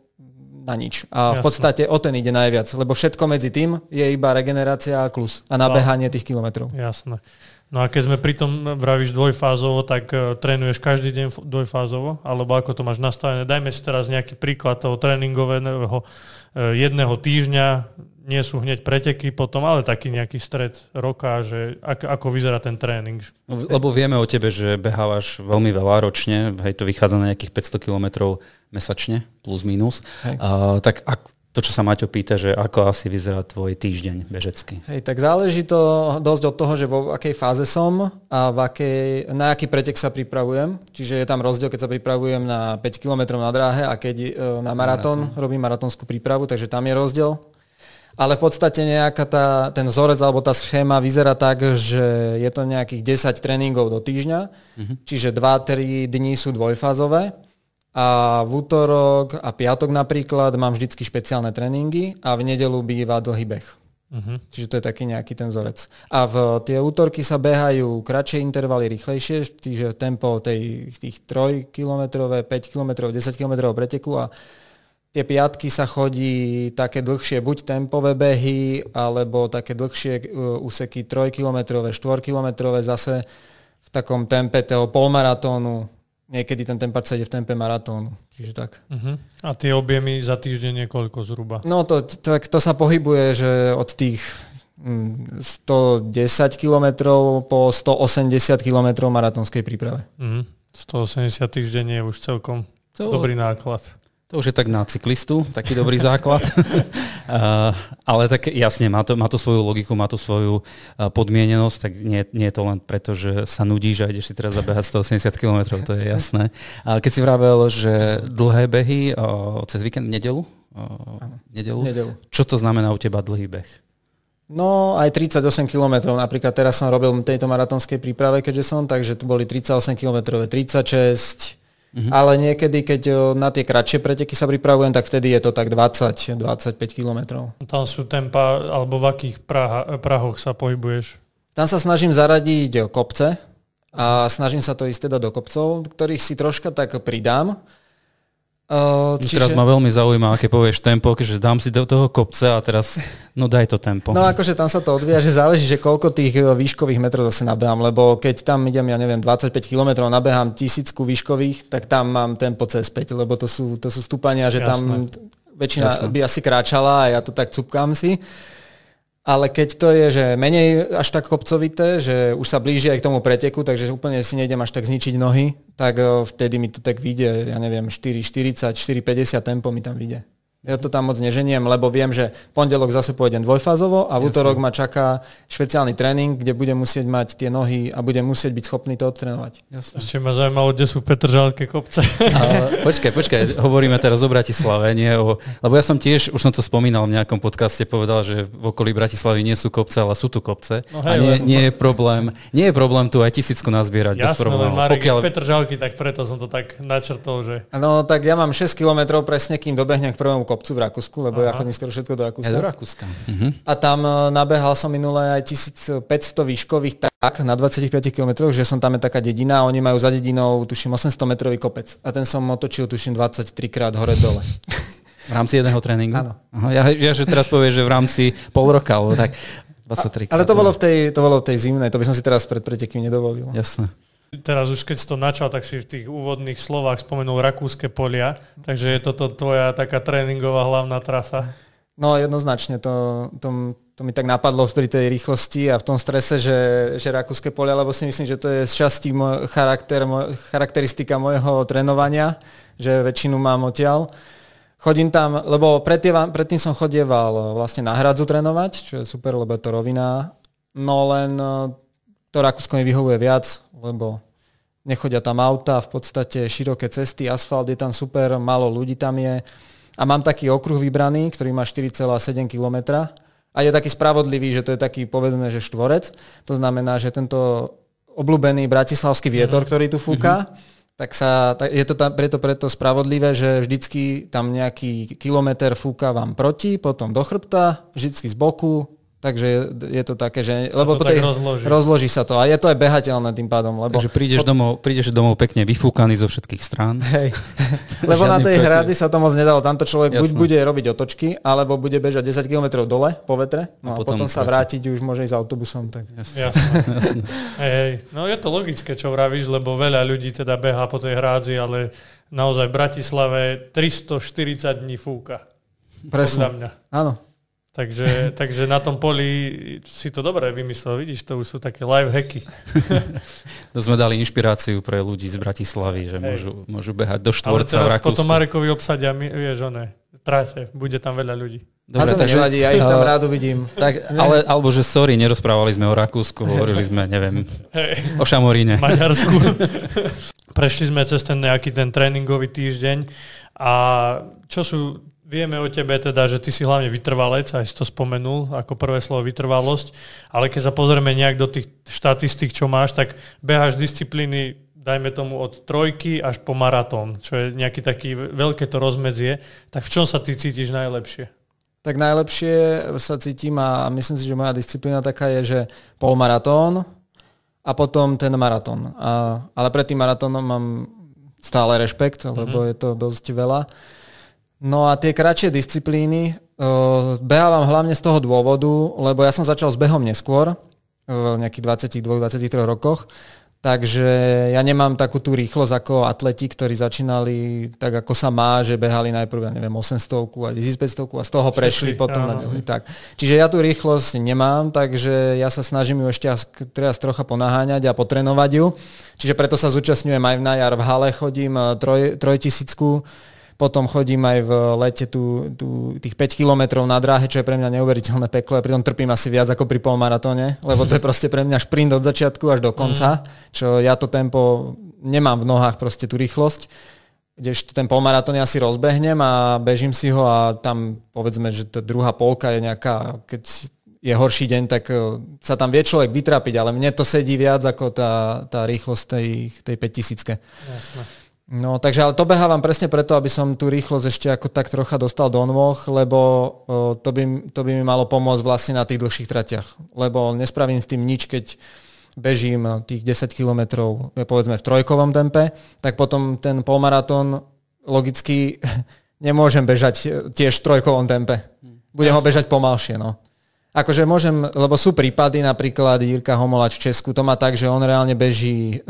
na nič. A Jasne. v podstate o ten ide najviac, lebo všetko medzi tým je iba regenerácia a klus a nabehanie tých kilometrov. Jasné. No a keď sme pri tom vravíš dvojfázovo, tak uh, trénuješ každý deň dvojfázovo, alebo ako to máš nastavené? Dajme si teraz nejaký príklad toho tréningového uh, jedného týždňa, nie sú hneď preteky potom, ale taký nejaký stred roka, že ak, ako vyzerá ten tréning. No, lebo vieme o tebe, že behávaš veľmi veľa ročne, hej, to vychádza na nejakých 500 kilometrov mesačne, plus minus. Uh, tak ak, to, čo sa Maťo pýta, že ako asi vyzerá tvoj týždeň bežecký? Hej, tak záleží to dosť od toho, že vo akej fáze som a v akej, na aký pretek sa pripravujem. Čiže je tam rozdiel, keď sa pripravujem na 5 km na dráhe a keď uh, na maratón, maratón. robím maratónskú prípravu, takže tam je rozdiel ale v podstate nejaká tá, ten vzorec alebo tá schéma vyzerá tak, že je to nejakých 10 tréningov do týždňa, uh-huh. čiže 2-3 dní sú dvojfázové a v útorok a piatok napríklad mám vždycky špeciálne tréningy a v nedelu býva dlhý beh. Uh-huh. Čiže to je taký nejaký ten vzorec. A v tie útorky sa behajú kratšie intervaly, rýchlejšie, čiže tempo tej, tých 3 km, 5 km, 10 km preteku a Tie piatky sa chodí také dlhšie, buď tempové behy, alebo také dlhšie e, úseky 3-kilometrové, 4-kilometrové zase v takom tempe toho polmaratónu. Niekedy ten tempač sa ide v tempe maratónu. Čiže tak. Uh-huh. A tie objemy za týždeň je koľko zhruba? No to, to, to sa pohybuje, že od tých 110 mm, km po 180 km maratónskej príprave. Uh-huh. 180 týždeň je už celkom Celé. dobrý náklad. To už je tak na cyklistu, taký dobrý základ. uh, ale tak jasne, má to, má to svoju logiku, má to svoju uh, podmienenosť, tak nie, nie je to len preto, že sa nudíš a ideš si teraz zabehať 180 km, to je jasné. Ale keď si vravel, že dlhé behy uh, cez víkend, nedelu? Nedelu? nedelu? Čo to znamená u teba dlhý beh? No aj 38 km, napríklad teraz som robil tejto maratónskej príprave, keďže som, takže tu boli 38 km, 36, Mm-hmm. Ale niekedy, keď na tie kratšie preteky sa pripravujem, tak vtedy je to tak 20-25 km. Tam sú tempa, alebo v akých praha, prahoch sa pohybuješ? Tam sa snažím zaradiť kopce a snažím sa to ísť teda do kopcov, ktorých si troška tak pridám. Uh, čiže... Teraz ma veľmi zaujíma, aké povieš tempo, že dám si do toho kopca a teraz, no daj to tempo. No akože tam sa to odvíja, že záleží, že koľko tých e, výškových metrov zase nabehám, lebo keď tam idem, ja neviem, 25 km, nabehám tisícku výškových, tak tam mám tempo cez 5, lebo to sú, to sú stúpania, že Jasné. tam väčšina Jasné. by asi kráčala a ja to tak cupkám si. Ale keď to je, že menej až tak kopcovité, že už sa blíži aj k tomu preteku, takže úplne si nejdem až tak zničiť nohy, tak vtedy mi to tak vyjde, ja neviem, 4,40, 4,50 tempo mi tam vyjde. Ja to tam moc neženiem, lebo viem, že pondelok zase pôjdem dvojfázovo a v útorok ma čaká špeciálny tréning, kde budem musieť mať tie nohy a budem musieť byť schopný to odtrénovať. Jasne. Ešte ma zaujímalo, kde sú Petržalke kopce. Ale, počkaj, počkaj, hovoríme teraz o Bratislave, nie o, lebo ja som tiež, už som to spomínal v nejakom podcaste, povedal, že v okolí Bratislavy nie sú kopce, ale sú tu kopce. No hej, a nie, nie, je problém, nie je problém tu aj tisícku nazbierať Jasne, bez problémov. Marek Pokiaľ... z Petržalky, tak preto som to tak načrtol, že... No tak ja mám 6 km presne, kým dobehnem k prvému kopcu v Rakúsku, lebo Aha. ja chodím skoro všetko do Rakúska. Ja do Rakúska. Uh-huh. A tam e, nabehal som minulé aj 1500 výškových tak na 25 km, že som tam je taká dedina a oni majú za dedinou, tuším, 800 metrový kopec. A ten som otočil, tuším, 23 krát hore-dole. V rámci jedného tréningu? Áno. Aha, ja, ja, že teraz povieš, že v rámci pol roka, alebo tak 23 krát. Ale to bolo, v tej, to bolo v tej zimnej, to by som si teraz pred pretekmi nedovolil. Jasné. Teraz už keď si to načal, tak si v tých úvodných slovách spomenul rakúske polia, takže je toto tvoja taká tréningová hlavná trasa? No jednoznačne, to, to, to mi tak napadlo pri tej rýchlosti a v tom strese, že, že rakúske polia, lebo si myslím, že to je z časti môj charakter, môj, charakteristika môjho trénovania, že väčšinu mám odtiaľ. Chodím tam, lebo predtým, predtým som chodieval vlastne na hradzu trénovať, čo je super, lebo je to rovina, no len to Rakúsko mi vyhovuje viac, lebo nechodia tam auta, v podstate široké cesty, asfalt je tam super, málo ľudí tam je. A mám taký okruh vybraný, ktorý má 4,7 km a je taký spravodlivý, že to je taký povedané, že štvorec. To znamená, že tento obľúbený bratislavský vietor, mm-hmm. ktorý tu fúka, mm-hmm. tak sa, tak je to tam, preto, preto spravodlivé, že vždycky tam nejaký kilometr fúka vám proti, potom do chrbta, vždycky z boku, Takže je to také, že... Lebo to tej, rozloží. rozloží sa to a je to aj behateľné tým pádom. Lebo Takže prídeš, pod... domov, prídeš domov pekne vyfúkaný zo všetkých strán. Hej. lebo na tej hradzi sa to moc nedalo. Tamto človek Jasne. buď bude robiť otočky, alebo bude bežať 10 km dole po vetre no a, a potom, potom sa vrátiť už môže ísť autobusom. Tak. Jasne. Jasne. hej, hej. No je to logické, čo vravíš, lebo veľa ľudí teda beha po tej hrádzi, ale naozaj v Bratislave 340 dní fúka. Presne. mňa. Áno. Takže, takže na tom poli si to dobre vymyslel, vidíš, to už sú také live hacky. to sme dali inšpiráciu pre ľudí z Bratislavy, že môžu, môžu behať do štvorca Ale teraz v potom Marekovi obsadia, vieš, one, trase, bude tam veľa ľudí. Dobre, to takže, nevadí, ja ich tam rád uvidím. Tak, ale, alebo že sorry, nerozprávali sme o Rakúsku, hovorili sme, neviem, hey. o Šamoríne. Maďarsku. Prešli sme cez ten nejaký ten tréningový týždeň a čo sú Vieme o tebe teda, že ty si hlavne vytrvalec, aj si to spomenul ako prvé slovo vytrvalosť, ale keď sa pozrieme nejak do tých štatistík, čo máš, tak beháš disciplíny, dajme tomu od trojky až po maratón, čo je nejaký taký veľké to rozmedzie, tak v čom sa ty cítiš najlepšie? Tak najlepšie sa cítim a myslím si, že moja disciplína taká je, že polmaratón a potom ten maratón. A, ale pred tým maratónom mám stále rešpekt, lebo mm-hmm. je to dosť veľa. No a tie kratšie disciplíny uh, behávam hlavne z toho dôvodu, lebo ja som začal s behom neskôr, v nejakých 22-23 rokoch, takže ja nemám takú tú rýchlosť ako atleti, ktorí začínali tak, ako sa má, že behali najprv, ja neviem, 800 a 1500 a z toho prešli Všetci, potom na ďalej. Tak. Čiže ja tú rýchlosť nemám, takže ja sa snažím ju ešte teraz trocha ponaháňať a potrenovať ju. Čiže preto sa zúčastňujem aj na jar v hale, chodím troj, trojtisícku, Potom chodím aj v lete tu, tu tých 5 kilometrov na dráhe, čo je pre mňa neuveriteľné peklo. A pritom trpím asi viac ako pri polmaratóne, lebo to je proste pre mňa šprint od začiatku až do konca, mm. čo ja to tempo nemám v nohách, proste tú rýchlosť kdežto ten polmaratón ja si rozbehnem a bežím si ho a tam povedzme, že tá druhá polka je nejaká, keď je horší deň, tak e, sa tam vie človek vytrapiť, ale mne to sedí viac ako tá, tá rýchlosť tej, tej 5000. Jasne. No, takže ale to behávam presne preto, aby som tú rýchlosť ešte ako tak trocha dostal do nôh, lebo o, to, by, to by mi malo pomôcť vlastne na tých dlhších tratiach. Lebo nespravím s tým nič, keď bežím tých 10 kilometrov, povedzme v trojkovom tempe, tak potom ten polmaratón logicky nemôžem bežať tiež v trojkovom tempe. Budem ho bežať pomalšie, no. Akože môžem, lebo sú prípady, napríklad Jirka Homolač v Česku, to má tak, že on reálne beží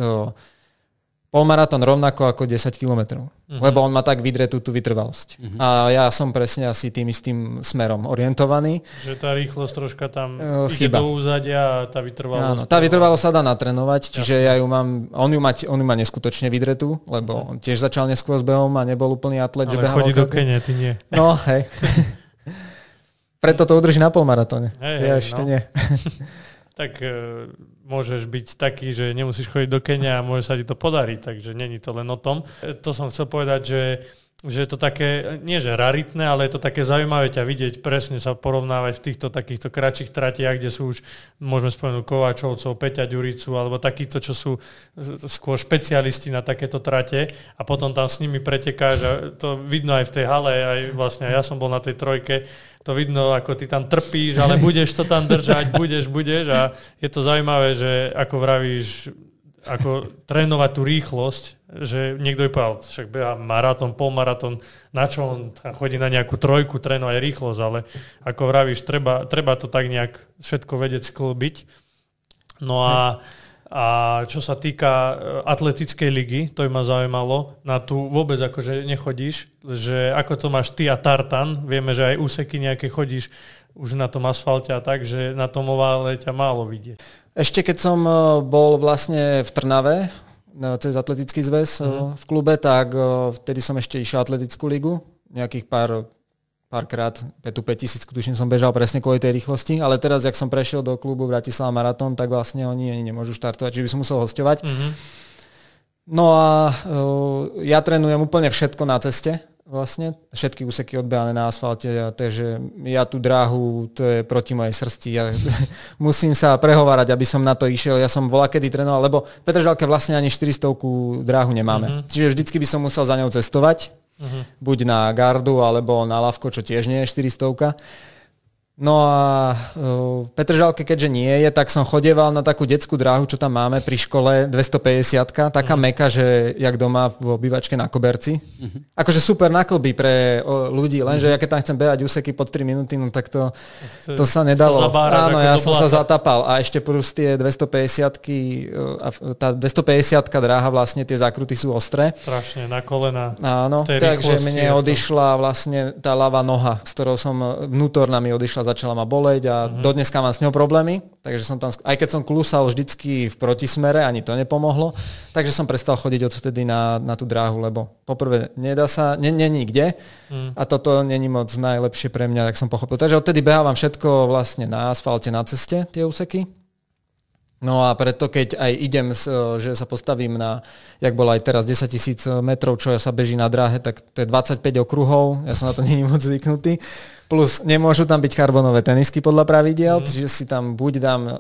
polmaratón rovnako ako 10 km. Uh-huh. Lebo on má tak vydretú tú vytrvalosť. Uh-huh. A ja som presne asi tým istým smerom orientovaný. Že tá rýchlosť troška tam uh, ide do úzadia a tá vytrvalosť... Áno, tá vytrvalosť sa dá natrenovať, čiže Jasne. ja ju mám... On ju má, on ju má neskutočne vydretú, lebo uh-huh. on tiež začal neskôr s behom a nebol úplný atlet. Ale že chodí do Kene, ty nie. No, hej. Preto to udrží na polmaratóne. Hej, ja hej, ešte no. nie. tak uh, môžeš byť taký, že nemusíš chodiť do Kenia a môže sa ti to podariť, takže není to len o tom. To som chcel povedať, že že je to také, nie že raritné, ale je to také zaujímavé ťa vidieť, presne sa porovnávať v týchto takýchto kratších tratiach, kde sú už, môžeme spomenúť Kovačovcov, Peťa Ďuricu, alebo takýchto, čo sú skôr špecialisti na takéto trate a potom tam s nimi pretekáš a to vidno aj v tej hale, aj vlastne ja som bol na tej trojke, to vidno, ako ty tam trpíš, ale budeš to tam držať, budeš, budeš a je to zaujímavé, že ako vravíš, ako trénovať tú rýchlosť, že niekto je povedal, však beha maratón, polmaratón, na čo on chodí na nejakú trojku, trénovať rýchlosť, ale ako vravíš, treba, treba to tak nejak všetko vedieť sklbiť. No a, a čo sa týka e, atletickej ligy, to by ma zaujímalo, na tú vôbec akože nechodíš, že ako to máš ty a Tartan, vieme, že aj úseky nejaké chodíš už na tom asfalte a tak, že na tom ovále ťa málo vidie. Ešte keď som e, bol vlastne v Trnave, e, cez atletický zväz mm. v klube, tak vtedy som ešte išiel atletickú ligu, nejakých pár párkrát tú 5000, tuším som bežal presne kvôli tej rýchlosti, ale teraz, jak som prešiel do klubu Bratislava Maratón, tak vlastne oni ani nemôžu štartovať, čiže by som musel hostovať. Mm-hmm. No a uh, ja trénujem úplne všetko na ceste, vlastne. Všetky úseky odbehané na asfalte, takže ja tú dráhu, to je proti mojej srsti. Ja musím sa prehovárať, aby som na to išiel. Ja som volá kedy trénoval, lebo Petržalke vlastne ani 400 dráhu nemáme. Mm-hmm. Čiže vždycky by som musel za ňou cestovať. Mm-hmm. Buď na gardu, alebo na lavko, čo tiež nie je 400. No a uh, Petržalke, keďže nie je, tak som chodieval na takú detskú dráhu, čo tam máme pri škole, 250 taká uh-huh. meka, že jak doma v obývačke na koberci. Uh-huh. Akože super naklby pre o, ľudí, lenže uh-huh. ja keď tam chcem behať úseky pod 3 minúty, no tak to, to sa nedalo. Sa Áno, ja som sa zatapal a ešte plus tie 250 tá 250 dráha vlastne, tie zákruty sú ostré. Strašne, na kolena. Áno, takže mne odišla vlastne tá ľavá noha, s ktorou som vnútorná mi odišla začala ma boleť a uh-huh. dodneska mám s ňou problémy, takže som tam, aj keď som klusal vždycky v protismere, ani to nepomohlo, takže som prestal chodiť odvtedy na, na tú dráhu, lebo poprvé nedá sa, není nikde uh-huh. a toto není moc najlepšie pre mňa, tak som pochopil. Takže odtedy behávam všetko vlastne na asfalte, na ceste, tie úseky. No a preto, keď aj idem, že sa postavím na, jak bolo aj teraz, 10 tisíc metrov, čo sa beží na dráhe, tak to je 25 okruhov, ja som na to není moc zvyknutý. Plus nemôžu tam byť karbonové tenisky podľa pravidiel, mm. čiže si tam buď dám uh,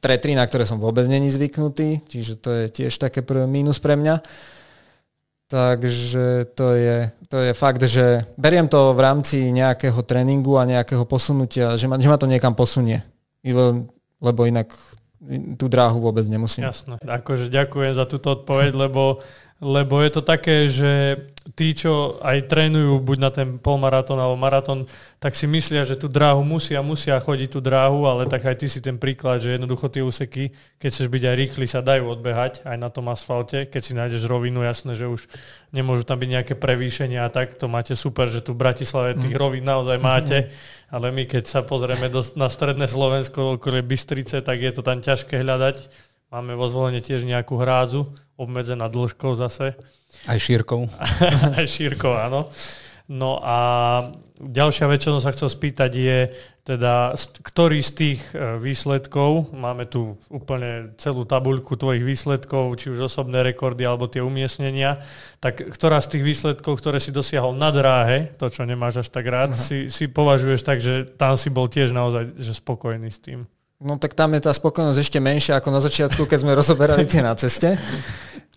tretry, na ktoré som vôbec není zvyknutý, čiže to je tiež také prvé mínus pre mňa. Takže to je, to je fakt, že beriem to v rámci nejakého tréningu a nejakého posunutia, že ma, že ma to niekam posunie. Lebo inak tú dráhu vôbec nemusím. Jasné. Akože ďakujem za túto odpoveď, lebo, lebo je to také, že tí, čo aj trénujú buď na ten polmaratón alebo maratón, tak si myslia, že tú dráhu musia, musia chodiť tú dráhu, ale tak aj ty si ten príklad, že jednoducho tie úseky, keď chceš byť aj rýchly, sa dajú odbehať aj na tom asfalte. Keď si nájdeš rovinu, jasné, že už nemôžu tam byť nejaké prevýšenia a tak, to máte super, že tu v Bratislave tých mm. rovín naozaj máte, ale my keď sa pozrieme do, na stredné Slovensko, okolie Bystrice, tak je to tam ťažké hľadať Máme vo zvolenie tiež nejakú hrádzu, obmedzená dĺžkou zase. Aj šírkou. Aj šírkou, áno. No a ďalšia vec, čo som sa chcel spýtať je, teda, ktorý z tých e, výsledkov, máme tu úplne celú tabuľku tvojich výsledkov, či už osobné rekordy alebo tie umiestnenia, tak ktorá z tých výsledkov, ktoré si dosiahol na dráhe, to čo nemáš až tak rád, si, si považuješ tak, že tam si bol tiež naozaj že spokojný s tým? No tak tam je tá spokojnosť ešte menšia ako na začiatku, keď sme rozoberali tie na ceste.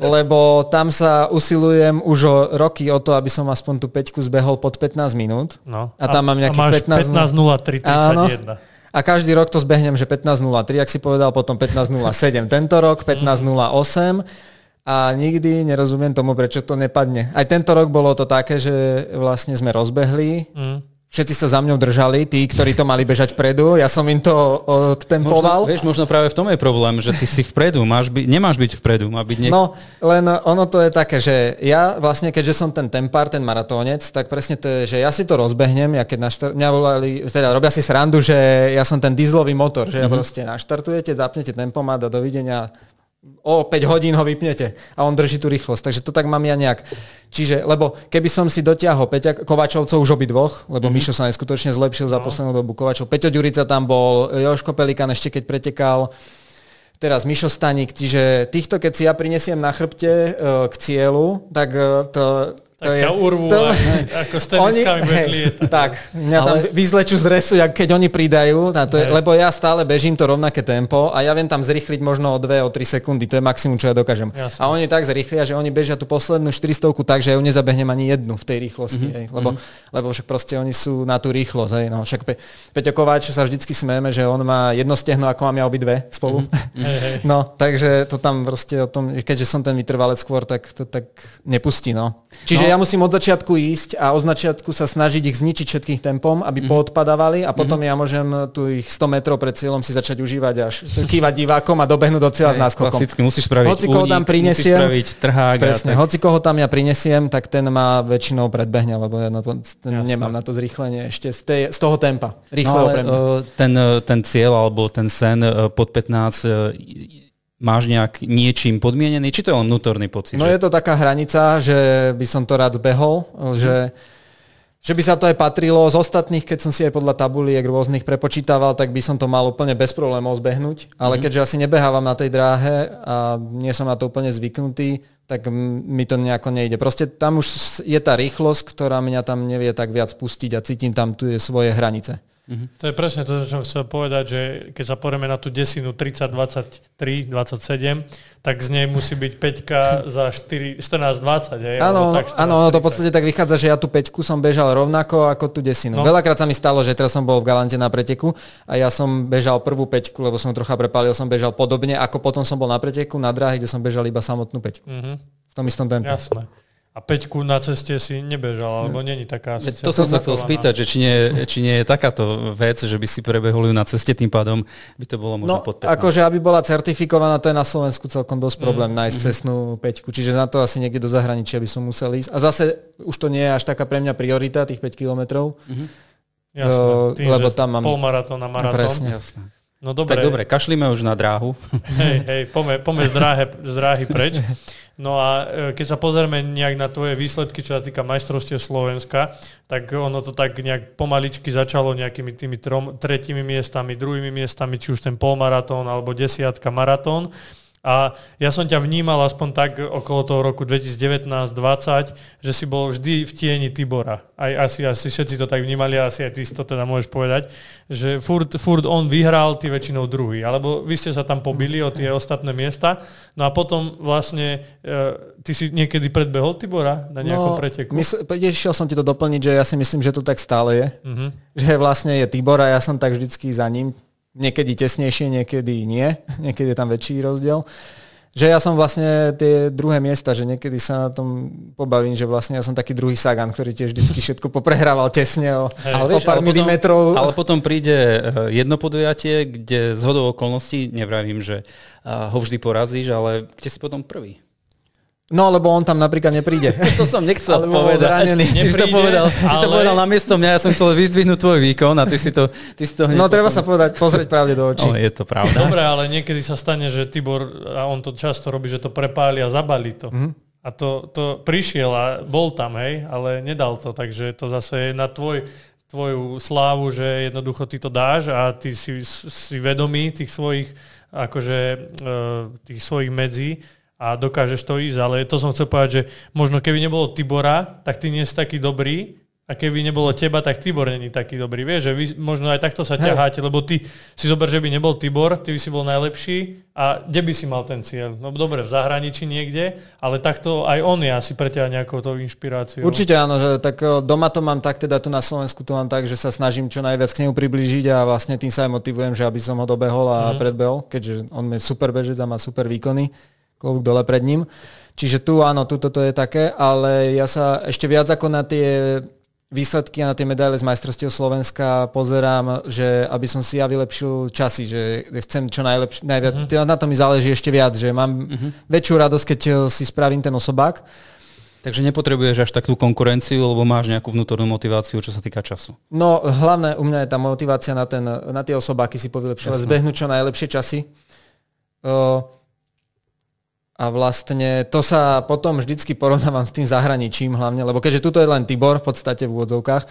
Lebo tam sa usilujem už o roky o to, aby som aspoň tú peťku zbehol pod 15 minút. No. A tam mám nejakých a máš 15 15.03.31. A každý rok to zbehnem, že 15.03, ak si povedal, potom 15.07 tento rok, 15.08 a nikdy nerozumiem tomu, prečo to nepadne. Aj tento rok bolo to také, že vlastne sme rozbehli, mm všetci sa za mňou držali, tí, ktorí to mali bežať vpredu, ja som im to odtempoval. Možno, vieš, možno práve v tom je problém, že ty si vpredu, máš by, nemáš byť vpredu, má byť nech... No, len ono to je také, že ja vlastne, keďže som ten tempár, ten maratónec, tak presne to je, že ja si to rozbehnem, ja keď naštar- mňa volali, teda robia si srandu, že ja som ten dieselový motor, že mm-hmm. ja mhm. proste naštartujete, zapnete tempomat a dovidenia, o 5 hodín ho vypnete a on drží tú rýchlosť. Takže to tak mám ja nejak. Čiže, lebo keby som si dotiahol Peťa Kovačovcov už obi dvoch, lebo mm-hmm. Mišo sa neskutočne zlepšil za no. poslednú dobu Kovačov. Peťo Ďurica tam bol, Joško Pelikan ešte keď pretekal, teraz Mišo Staník, čiže týchto, keď si ja prinesiem na chrbte uh, k cieľu, tak uh, to, tak ťa urvú to, aj, ako s oni, hej, Tak, mňa ale... tam vyzlečú z resu, jak keď oni pridajú, na to je, lebo ja stále bežím to rovnaké tempo a ja viem tam zrýchliť možno o 2, o 3 sekundy, to je maximum, čo ja dokážem. Jasne. A oni tak zrýchlia, že oni bežia tú poslednú 400 tak, že ja ju nezabehnem ani jednu v tej rýchlosti, mm-hmm. hej, lebo, mm-hmm. lebo však proste oni sú na tú rýchlosť. Hej, no. Však Pe- Peťo Kováč sa vždycky smejeme, že on má jedno stehno, ako mám ja obidve spolu. Mm-hmm. No, takže to tam proste o tom, keďže som ten vytrvalec skôr, tak to tak nepustí. No. Čiže no. Ja musím od začiatku ísť a od začiatku sa snažiť ich zničiť všetkých tempom, aby mm-hmm. poodpadávali a potom mm-hmm. ja môžem tu ich 100 metrov pred cieľom si začať užívať až kývať divákom a dobehnúť do cieľa s náskokom. Klasicky musíš spraviť hoci koho tam prinesiem, spraviť trhák. Presne, hoci koho tam ja prinesiem, tak ten má väčšinou predbehne, lebo ja na to, ten nemám na to zrýchlenie ešte z, tej, z toho tempa. Rýchleho no, ale, ten, ten cieľ alebo ten sen pod 15 máš nejak niečím podmienený, či to je len vnútorný pocit? No že... je to taká hranica, že by som to rád zbehol, hm. že, že by sa to aj patrilo. Z ostatných, keď som si aj podľa tabuliek rôznych prepočítával, tak by som to mal úplne bez problémov zbehnúť. Ale hm. keďže asi nebehávam na tej dráhe a nie som na to úplne zvyknutý, tak mi to nejako nejde. Proste tam už je tá rýchlosť, ktorá mňa tam nevie tak viac pustiť a cítim tam tu svoje hranice. Mm-hmm. To je presne to, čo som chcel povedať, že keď sa porieme na tú desinu 30, 23, 27, tak z nej musí byť 5 za 4, 14, 20. Hej, áno, tak 14, áno, to v podstate tak vychádza, že ja tú 5 som bežal rovnako ako tú desinu. No. Veľakrát sa mi stalo, že teraz som bol v Galante na preteku a ja som bežal prvú 5, lebo som trocha prepálil, som bežal podobne, ako potom som bol na preteku na dráhe, kde som bežal iba samotnú 5. Mm-hmm. V tom istom tempe. Jasné. A peťku na ceste si nebežal, alebo není taká To som sa chcel spýtať, že či nie, či nie je takáto vec, že by si prebehol ju na ceste, tým pádom by to bolo možno no, pod 15. akože aby bola certifikovaná, to je na Slovensku celkom dosť mm. problém mm. nájsť mm. cestnú peťku, čiže na to asi niekde do zahraničia by som musel ísť. A zase už to nie je až taká pre mňa priorita, tých 5 kilometrov. Mm-hmm. Jasné, tým, lebo tam mám... polmaratón a maratón. Presne. Jasné. No dobre. Tak dobre, kašlíme už na dráhu. Hej, hej, poďme, poďme z, dráhy, z dráhy preč. No a e, keď sa pozrieme nejak na tvoje výsledky, čo sa týka majstrovstiev Slovenska, tak ono to tak nejak pomaličky začalo nejakými tými trom, tretími miestami, druhými miestami, či už ten polmaratón alebo desiatka maratón. A ja som ťa vnímal aspoň tak okolo toho roku 2019-2020, že si bol vždy v tieni Tibora. Aj asi, asi všetci to tak vnímali, asi aj ty si to teda môžeš povedať, že furt, furt on vyhral, ty väčšinou druhý. Alebo vy ste sa tam pobili o tie ostatné miesta. No a potom vlastne, e, ty si niekedy predbehol Tibora na nejakom no, preteku? Mysl, išiel som ti to doplniť, že ja si myslím, že to tak stále je. Uh-huh. Že vlastne je Tibor a ja som tak vždycky za ním Niekedy tesnejšie, niekedy nie. Niekedy je tam väčší rozdiel. Že ja som vlastne tie druhé miesta, že niekedy sa na tom pobavím, že vlastne ja som taký druhý Sagan, ktorý tiež vždy všetko poprehrával tesne o, hey. ale vieš, o pár ale milimetrov. Potom, ale potom príde eh, jedno podujatie, kde z hodou okolností, nevravím, že eh, ho vždy porazíš, ale kde si potom prvý? No, lebo on tam napríklad nepríde. to som nechcel Alebo povedať. zranený. Ty si to povedal, ale... ty si to povedal namiesto mňa, ja som chcel vyzdvihnúť tvoj výkon a ty si to, ty si to No, treba sa povedať, pozrieť pravde do očí. No, je to pravda. Dobre, ale niekedy sa stane, že Tibor, a on to často robí, že to prepáli a zabalí to. Mm-hmm. A to, to prišiel a bol tam, hej, ale nedal to, takže to zase je na tvoj, tvoju slávu, že jednoducho ty to dáš a ty si, si vedomý tých svojich, akože, e, tých svojich medzí a dokážeš to ísť, ale to som chcel povedať, že možno keby nebolo Tibora, tak ty nie si taký dobrý a keby nebolo teba, tak Tibor není taký dobrý. Vieš, že vy možno aj takto sa ťaháte, lebo ty si zober, že by nebol Tibor, ty by si bol najlepší a kde by si mal ten cieľ? No dobre, v zahraničí niekde, ale takto aj on je asi pre teba nejakou tou inšpiráciou. Určite áno, že tak o, doma to mám tak, teda tu na Slovensku to mám tak, že sa snažím čo najviac k nemu priblížiť a vlastne tým sa aj motivujem, že aby som ho dobehol a mm. predbehol, keďže on je super bežec a má super výkony, klobúk dole pred ním. Čiže tu áno, tu toto je také, ale ja sa ešte viac ako na tie výsledky a na tie medaile z majstrovstiev Slovenska pozerám, že aby som si ja vylepšil časy, že chcem čo najlepšie, najviac, mm-hmm. na to mi záleží ešte viac, že mám mm-hmm. väčšiu radosť, keď eh, si spravím ten osobák, Takže nepotrebuješ až takú konkurenciu, lebo máš nejakú vnútornú motiváciu, čo sa týka času. No hlavné u mňa je tá motivácia na, ten, na tie osobáky si povylepšovať, zbehnúť čo najlepšie časy. O, a vlastne to sa potom vždycky porovnávam s tým zahraničím hlavne, lebo keďže tuto je len Tibor v podstate v úvodzovkách,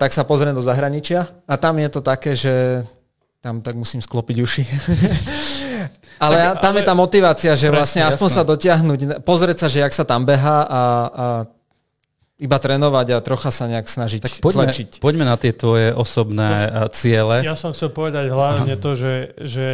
tak sa pozriem do zahraničia a tam je to také, že tam tak musím sklopiť uši. ale, tak, tam ale- je tá motivácia, že Presne, vlastne aspoň jasné. sa dotiahnuť, pozrieť sa, že jak sa tam beha a, a iba trénovať a trocha sa nejak snažiť Tak poďme, zlepšiť. poďme na tie tvoje osobné a ciele. Ja som chcel povedať hlavne to, že, že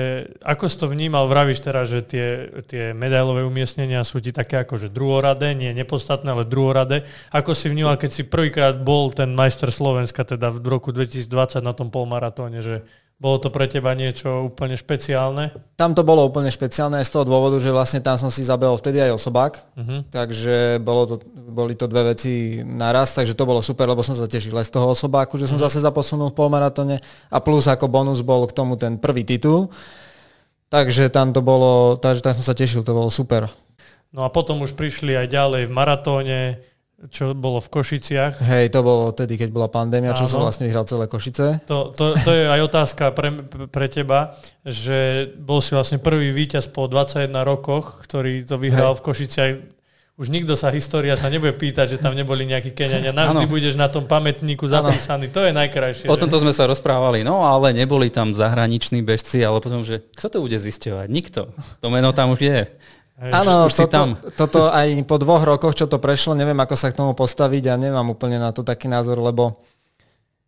ako si to vnímal, vravíš teraz, že tie, tie medailové umiestnenia sú ti také akože druhoradé, nie nepodstatné, ale druhoradé. Ako si vnímal, keď si prvýkrát bol ten majster Slovenska, teda v roku 2020 na tom polmaratóne, že bolo to pre teba niečo úplne špeciálne? Tam to bolo úplne špeciálne aj z toho dôvodu, že vlastne tam som si zabehol vtedy aj osobák, Uh-huh. takže bolo to, boli to dve veci naraz, takže to bolo super, lebo som sa tešil aj z toho osobáku, že som zase zaposunul v polmaratóne a plus ako bonus bol k tomu ten prvý titul. Takže tam to bolo, takže tam som sa tešil, to bolo super. No a potom už prišli aj ďalej v maratóne, čo bolo v Košiciach. Hej, to bolo tedy, keď bola pandémia, čo Áno. som vlastne vyhral celé Košice. To, to, to je aj otázka pre, pre teba, že bol si vlastne prvý víťaz po 21 rokoch, ktorý to vyhral v Košiciach. Už nikto sa, história sa nebude pýtať, že tam neboli nejakí Keňania. Navždy Áno. budeš na tom pamätníku zapísaný. To je najkrajšie. O že? tomto sme sa rozprávali, no ale neboli tam zahraniční bežci, ale potom, že kto to bude zisťovať? Nikto. To meno tam už je. Áno, toto, tam. toto aj po dvoch rokoch, čo to prešlo, neviem, ako sa k tomu postaviť a nemám úplne na to taký názor, lebo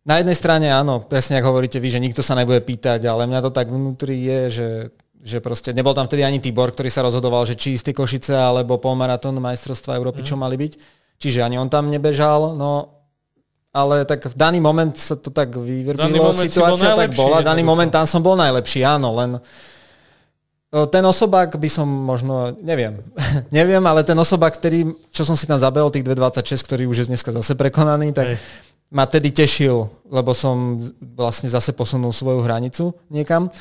na jednej strane áno, presne ako hovoríte vy, že nikto sa nebude pýtať, ale mňa to tak vnútri je, že, že proste nebol tam vtedy ani Tibor, ktorý sa rozhodoval, že či tie Košice alebo polmaratón majstrovstva Európy, čo mali byť. Čiže ani on tam nebežal, no ale tak v daný moment sa to tak Daný vyvrbilo, situácia bol tak bola, daný jednoducho. moment tam som bol najlepší, áno, len Ten osobák by som možno, neviem, neviem, ale ten osobák, ktorý, čo som si tam zabehol, tých 2.26, ktorý už je dneska zase prekonaný, tak Hej. ma tedy tešil, lebo som vlastne zase posunul svoju hranicu niekam.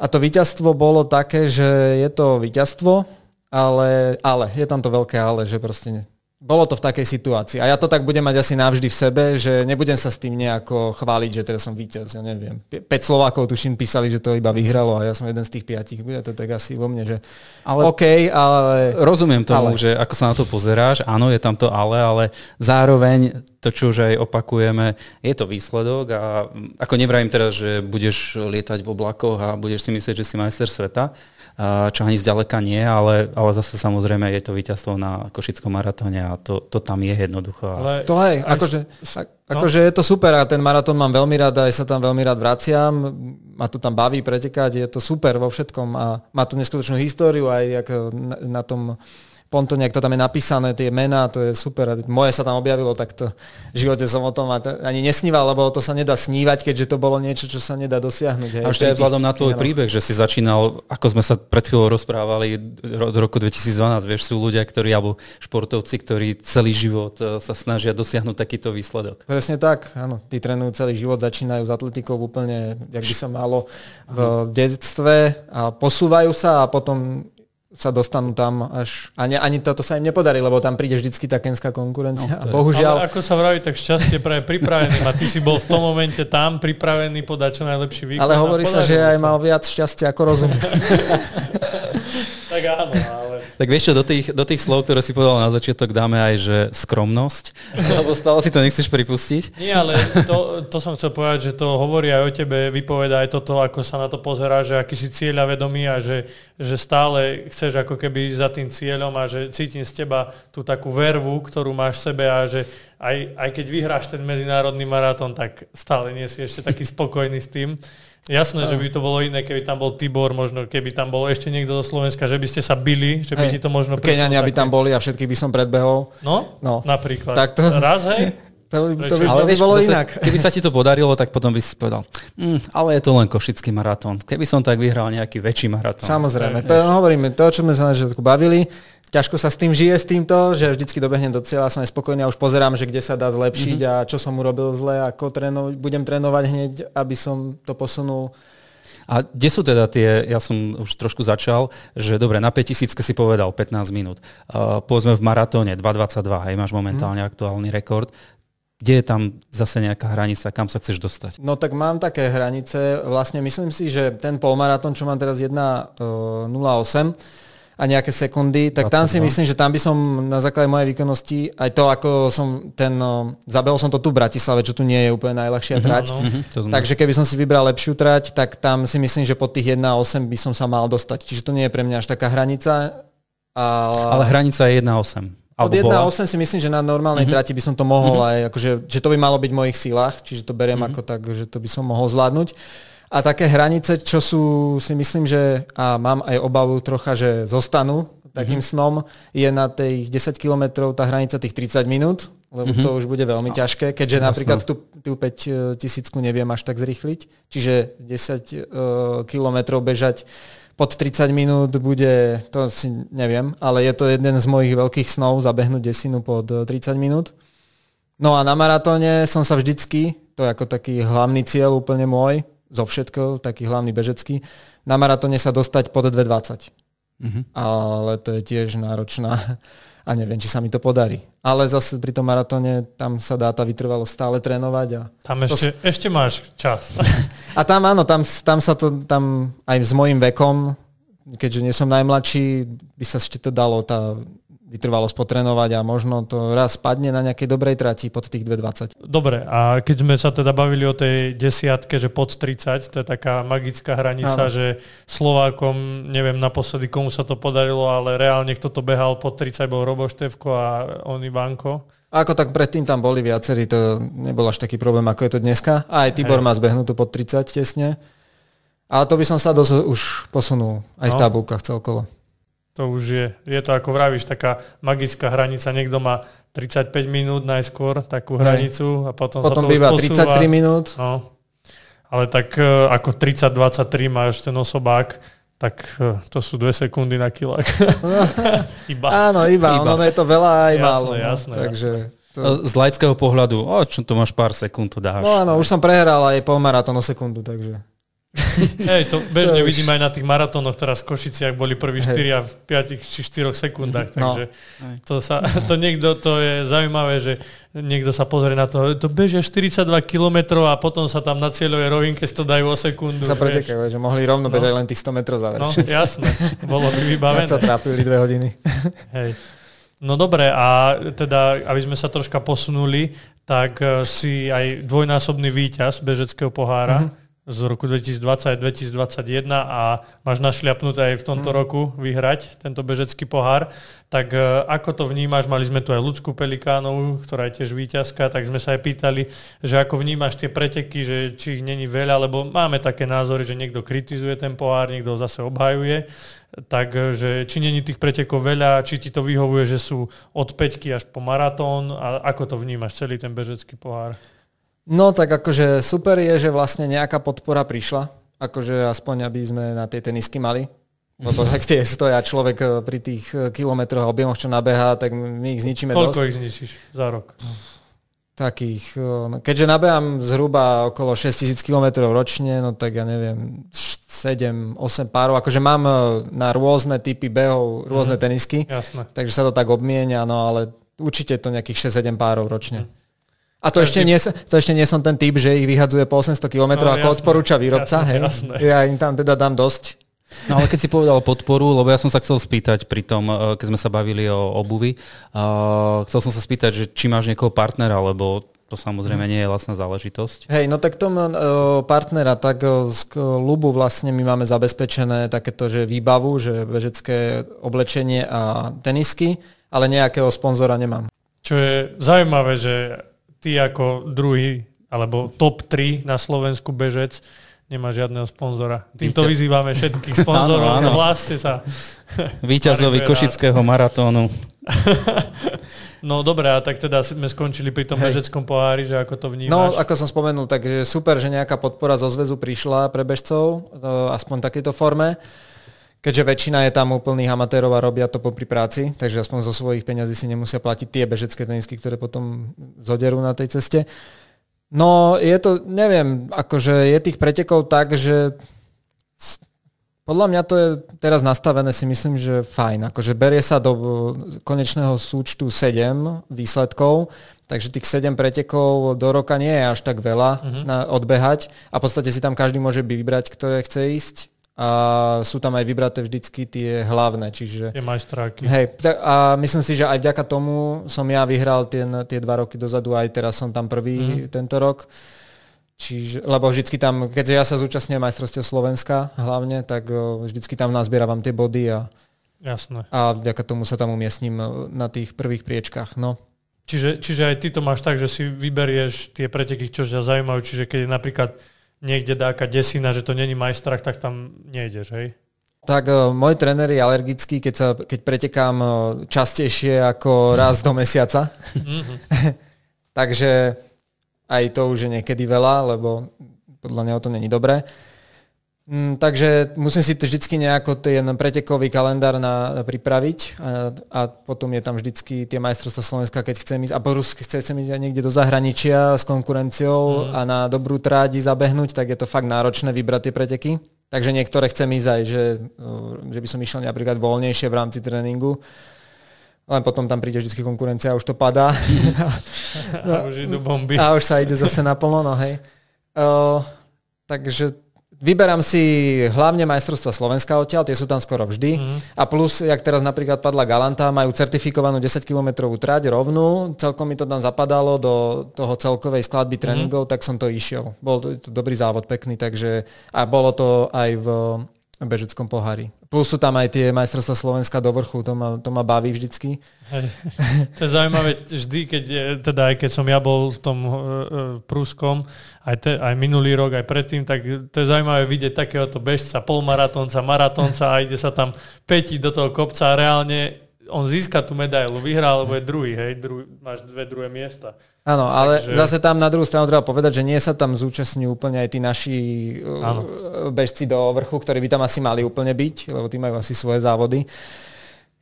A to víťazstvo bolo také, že je to víťazstvo, ale, ale, je tam to veľké ale, že proste bolo to v takej situácii. A ja to tak budem mať asi navždy v sebe, že nebudem sa s tým nejako chváliť, že teraz som víťaz, ja neviem. 5 Slovákov tuším písali, že to iba vyhralo a ja som jeden z tých piatich. Bude to tak asi vo mne, že Ale-. OK, ale... Rozumiem tomu, Ale. že ako sa na to pozeráš, áno, je tam to ale, ale zároveň to, čo už aj opakujeme, je to výsledok a ako nevrajím teraz, že budeš lietať v oblakoch a budeš si myslieť, že si majster sveta, čo ani zďaleka nie, ale, ale zase samozrejme je to víťazstvo na Košickom maratóne a to, to tam je jednoducho. Ale, To hej, aj akože, a- akože je to super a ten maratón mám veľmi rád, aj sa tam veľmi rád vraciam, ma to tam baví pretekať, je to super vo všetkom a má to neskutočnú históriu aj jak na, na tom jak to tam je napísané, tie mená, to je super. A moje sa tam objavilo, tak to v živote som o tom ani nesníval, lebo to sa nedá snívať, keďže to bolo niečo, čo sa nedá dosiahnuť. Hej, A ešte aj vzhľadom na tvoj príbeh, že si začínal, ako sme sa pred chvíľou rozprávali ro- od roku 2012, vieš, sú ľudia, ktorí, alebo športovci, ktorí celý život e, sa snažia dosiahnuť takýto výsledok. Presne tak, áno. Tí trénujú celý život, začínajú s atletikou úplne, jak by sa malo v detstve a posúvajú sa a potom sa dostanú tam až... Ani, ani toto sa im nepodarí, lebo tam príde vždycky tá kenská konkurencia. No, bohužiaľ... Ale ako sa vraví, tak šťastie pre pripravený. A ty si bol v tom momente tam pripravený podať čo najlepší výkon. Ale hovorí sa, že aj mal viac šťastia ako rozum. tak áno. Tak vieš čo, do tých, do tých slov, ktoré si povedal na začiatok, dáme aj, že skromnosť, lebo stále si to nechceš pripustiť. Nie, ale to, to som chcel povedať, že to hovorí aj o tebe, vypoveda aj toto, ako sa na to pozerá, že aký si cieľa vedomý a že, že stále chceš ako keby za tým cieľom a že cítim z teba tú takú vervu, ktorú máš v sebe a že aj, aj keď vyhráš ten medzinárodný maratón, tak stále nie si ešte taký spokojný s tým. Jasné, že by to bolo iné, keby tam bol Tibor, možno keby tam bol ešte niekto zo Slovenska, že by ste sa bili, že by hej. ti to možno... Keňania by tam boli a všetky by som predbehol. No, no. napríklad. Tak to... Raz, hej? To, by, to by, ale to by bolo zase, inak. Keby sa ti to podarilo, tak potom by si povedal, mm, ale je to len košický maratón. Keby som tak vyhral nejaký väčší maratón. Samozrejme. To, hovoríme, to, čo sme sa na začiatku bavili, ťažko sa s tým žije s týmto, že vždycky dobehnem do cieľa, som aj spokojný a už pozerám, že kde sa dá zlepšiť mm-hmm. a čo som urobil zle, ako tréno, budem trénovať hneď, aby som to posunul. A kde sú teda tie, ja som už trošku začal, že dobre, na 5000 si povedal 15 minút. Uh, povedzme v maratóne 2.22, hej, máš momentálne mm. aktuálny rekord. Kde je tam zase nejaká hranica, kam sa chceš dostať? No tak mám také hranice. Vlastne myslím si, že ten polmaratón, čo mám teraz 1.08 a nejaké sekundy, tak 22. tam si myslím, že tam by som na základe mojej výkonnosti, aj to, ako som ten, zabehol som to tu v Bratislave, čo tu nie je úplne najľahšia mm-hmm, trať. No, mm-hmm, Takže keby som si vybral lepšiu trať, tak tam si myslím, že pod tých 1.8 by som sa mal dostať. Čiže to nie je pre mňa až taká hranica. Ale, ale hranica je 1.8. Od 1.8 si myslím, že na normálnej mm-hmm. trati by som to mohol mm-hmm. aj, akože, že to by malo byť v mojich sílach, čiže to beriem mm-hmm. ako tak, že to by som mohol zvládnuť. A také hranice, čo sú, si myslím, že a mám aj obavu trocha, že zostanú takým mm-hmm. snom, je na tých 10 kilometrov tá hranica tých 30 minút, lebo mm-hmm. to už bude veľmi ťažké, keďže Jasne. napríklad tú, tú 5 e, tisícku neviem až tak zrýchliť, čiže 10 uh, kilometrov bežať pod 30 minút bude, to si neviem, ale je to jeden z mojich veľkých snov zabehnúť desinu pod 30 eh, minút. No a na maratóne som sa vždycky, to je ako taký hlavný cieľ úplne môj, zo všetkého, taký hlavný bežecký, na maratóne sa dostať pod 2.20. Mm-hmm. Ale to je tiež náročná a neviem, či sa mi to podarí. Ale zase pri tom maratóne tam sa dá tá vytrvalosť stále trénovať. A tam ešte, to... ešte máš čas. A tam áno, tam, tam sa to, tam aj s mojim vekom, keďže nie som najmladší, by sa ešte to dalo tá vytrvalosť potrenovať a možno to raz spadne na nejakej dobrej trati pod tých 2,20. Dobre, a keď sme sa teda bavili o tej desiatke, že pod 30, to je taká magická hranica, Áno. že Slovákom, neviem naposledy komu sa to podarilo, ale reálne kto to behal pod 30 bol Robo Števko a on Ivanko. Ako tak predtým tam boli viacerí, to nebol až taký problém, ako je to dneska. Aj Tibor Hej. má zbehnutú pod 30 tesne. Ale to by som sa dosť už posunul aj no. v tabulkách celkovo. To už je, je to ako vravíš, taká magická hranica. Niekto má 35 minút najskôr takú hranicu a potom, potom sa to býva už 33 minút. No. Ale tak uh, ako 30-23 máš ten osobák, tak uh, to sú dve sekundy na kilák. iba. Áno, iba. iba. Ono je to veľa aj jasné, málo. No. Jasné, Takže... To... Z laického pohľadu, o, čo to máš pár sekúnd, to dáš. No áno, už som prehral aj polmaratón o sekundu, takže... Hej, to bežne to vidím aj na tých maratónoch teraz v Košiciach boli prví 4 v 5 či 4 sekundách, mhm. takže no. to, sa, to niekto, to je zaujímavé, že niekto sa pozrie na to, to bežia 42 km a potom sa tam na cieľovej rovinke to dajú o sekundu. Sa pretekajú, že mohli rovno no. bežať len tých 100 metrov záver. No, jasné, bolo by vybavené. sa trápili dve hodiny. Hej. No dobre, a teda, aby sme sa troška posunuli, tak eh, si aj dvojnásobný víťaz bežeckého pohára. Mm-hmm z roku 2020-2021 a máš našliapnuté aj v tomto mm. roku vyhrať tento bežecký pohár. Tak e, ako to vnímaš? Mali sme tu aj ľudskú Pelikánovú, ktorá je tiež výťazka, tak sme sa aj pýtali, že ako vnímaš tie preteky, že či ich není veľa, lebo máme také názory, že niekto kritizuje ten pohár, niekto ho zase obhajuje. Takže či není tých pretekov veľa, či ti to vyhovuje, že sú od peťky až po maratón a ako to vnímaš celý ten bežecký pohár? No tak akože super je, že vlastne nejaká podpora prišla, akože aspoň aby sme na tej tenisky mali, lebo tak tie stoja človek eh, pri tých eh, kilometroch a objemoch, čo nabeha, tak my ich zničíme Koľko dosť. ich zničíš za rok? takých, no, keďže nabehám zhruba okolo 6000 km ročne, no tak ja neviem, 7, 8 párov, akože mám na rôzne typy behov, rôzne mm. tenisky, Jasne. takže sa to tak obmienia, no ale určite to nejakých 6-7 párov ročne. Mm. A to ešte, nie, to ešte nie som ten typ, že ich vyhadzuje po 800 km, no, ako jasné, odporúča výrobca. Jasné, hej. Jasné. Ja im tam teda dám dosť. No ale keď si povedal podporu, lebo ja som sa chcel spýtať pri tom, eh, keď sme sa bavili o obuvi, uh, chcel som sa spýtať, že či máš niekoho partnera, lebo to samozrejme nie je vlastná záležitosť. Hej, no tak tom uh, partnera, tak uh, z Lubu vlastne my máme zabezpečené takéto, že výbavu, že bežecké oblečenie a tenisky, ale nejakého sponzora nemám. Čo je zaujímavé, že ty ako druhý alebo top 3 na Slovensku bežec nemá žiadneho sponzora. Týmto Víťa... vyzývame všetkých sponzorov, áno, áno. hláste sa. Výťazovi Košického maratónu. no dobre, a tak teda sme skončili pri tom Hej. bežeckom pohári, že ako to vnímaš? No, ako som spomenul, takže super, že nejaká podpora zo zväzu prišla pre bežcov, aspoň v takejto forme keďže väčšina je tam úplných amatérov a robia to popri práci, takže aspoň zo svojich peňazí si nemusia platiť tie bežecké tenisky, ktoré potom zoderú na tej ceste. No je to, neviem, akože je tých pretekov tak, že podľa mňa to je teraz nastavené si myslím, že fajn. Akože berie sa do konečného súčtu 7 výsledkov, takže tých 7 pretekov do roka nie je až tak veľa uh-huh. na odbehať a v podstate si tam každý môže vybrať, ktoré chce ísť a sú tam aj vybraté vždycky tie hlavné, čiže... Tie majstráky. Hej, a myslím si, že aj vďaka tomu som ja vyhral tie, tie dva roky dozadu, aj teraz som tam prvý mm. tento rok. Čiže, lebo vždycky tam, keďže ja sa zúčastňujem majstrovstiev Slovenska hlavne, tak vždycky tam nazbieram tie body a, Jasné. a vďaka tomu sa tam umiestním na tých prvých priečkách. No. Čiže, čiže aj ty to máš tak, že si vyberieš tie preteky, čo ťa zaujímajú, čiže keď je napríklad niekde dáka desina, že to není majstrach, tak tam nejdeš, hej? Tak uh, môj tréner je alergický, keď, sa, keď pretekám uh, častejšie ako raz do mesiaca. Mm-hmm. Takže aj to už je niekedy veľa, lebo podľa neho to není dobré. Mm, takže musím si vždycky nejako ten pretekový kalendár na, pripraviť a, a potom je tam vždycky tie majstrovstvá Slovenska, keď chcem ísť, a Borus chce ísť niekde do zahraničia s konkurenciou mm. a na dobrú trádi zabehnúť, tak je to fakt náročné vybrať tie preteky. Takže niektoré chcem ísť aj, že, že by som išiel napríklad voľnejšie v rámci tréningu. Len potom tam príde vždy konkurencia a už to padá. a už idú bomby. A už sa ide zase naplno, no hej. Uh, takže Vyberám si hlavne majstrovstva Slovenska odtiaľ, tie sú tam skoro vždy. Mm. A plus, jak teraz napríklad padla Galanta, majú certifikovanú 10-kilometrovú trať rovnú, celkom mi to tam zapadalo do toho celkovej skladby mhm. tréningov, mm. tak som to išiel. Bol to, to dobrý závod, pekný, takže a bolo to aj v bežeckom pohári. Plus sú tam aj tie majstrovstvá Slovenska do vrchu, to ma, to ma baví vždycky. Hej. To je zaujímavé vždy, keď, teda aj keď som ja bol v tom uh, prúskom, aj, te, aj minulý rok, aj predtým, tak to je zaujímavé vidieť takéhoto bežca, polmaratónca, maratónca a ide sa tam petiť do toho kopca a reálne on získa tú medailu, vyhrá, alebo je druhý, hej, druhý, máš dve druhé miesta. Áno, ale Takže... zase tam na druhú stranu treba povedať, že nie sa tam zúčastňujú úplne aj tí naši ano. Uh, bežci do vrchu, ktorí by tam asi mali úplne byť, lebo tí majú asi svoje závody.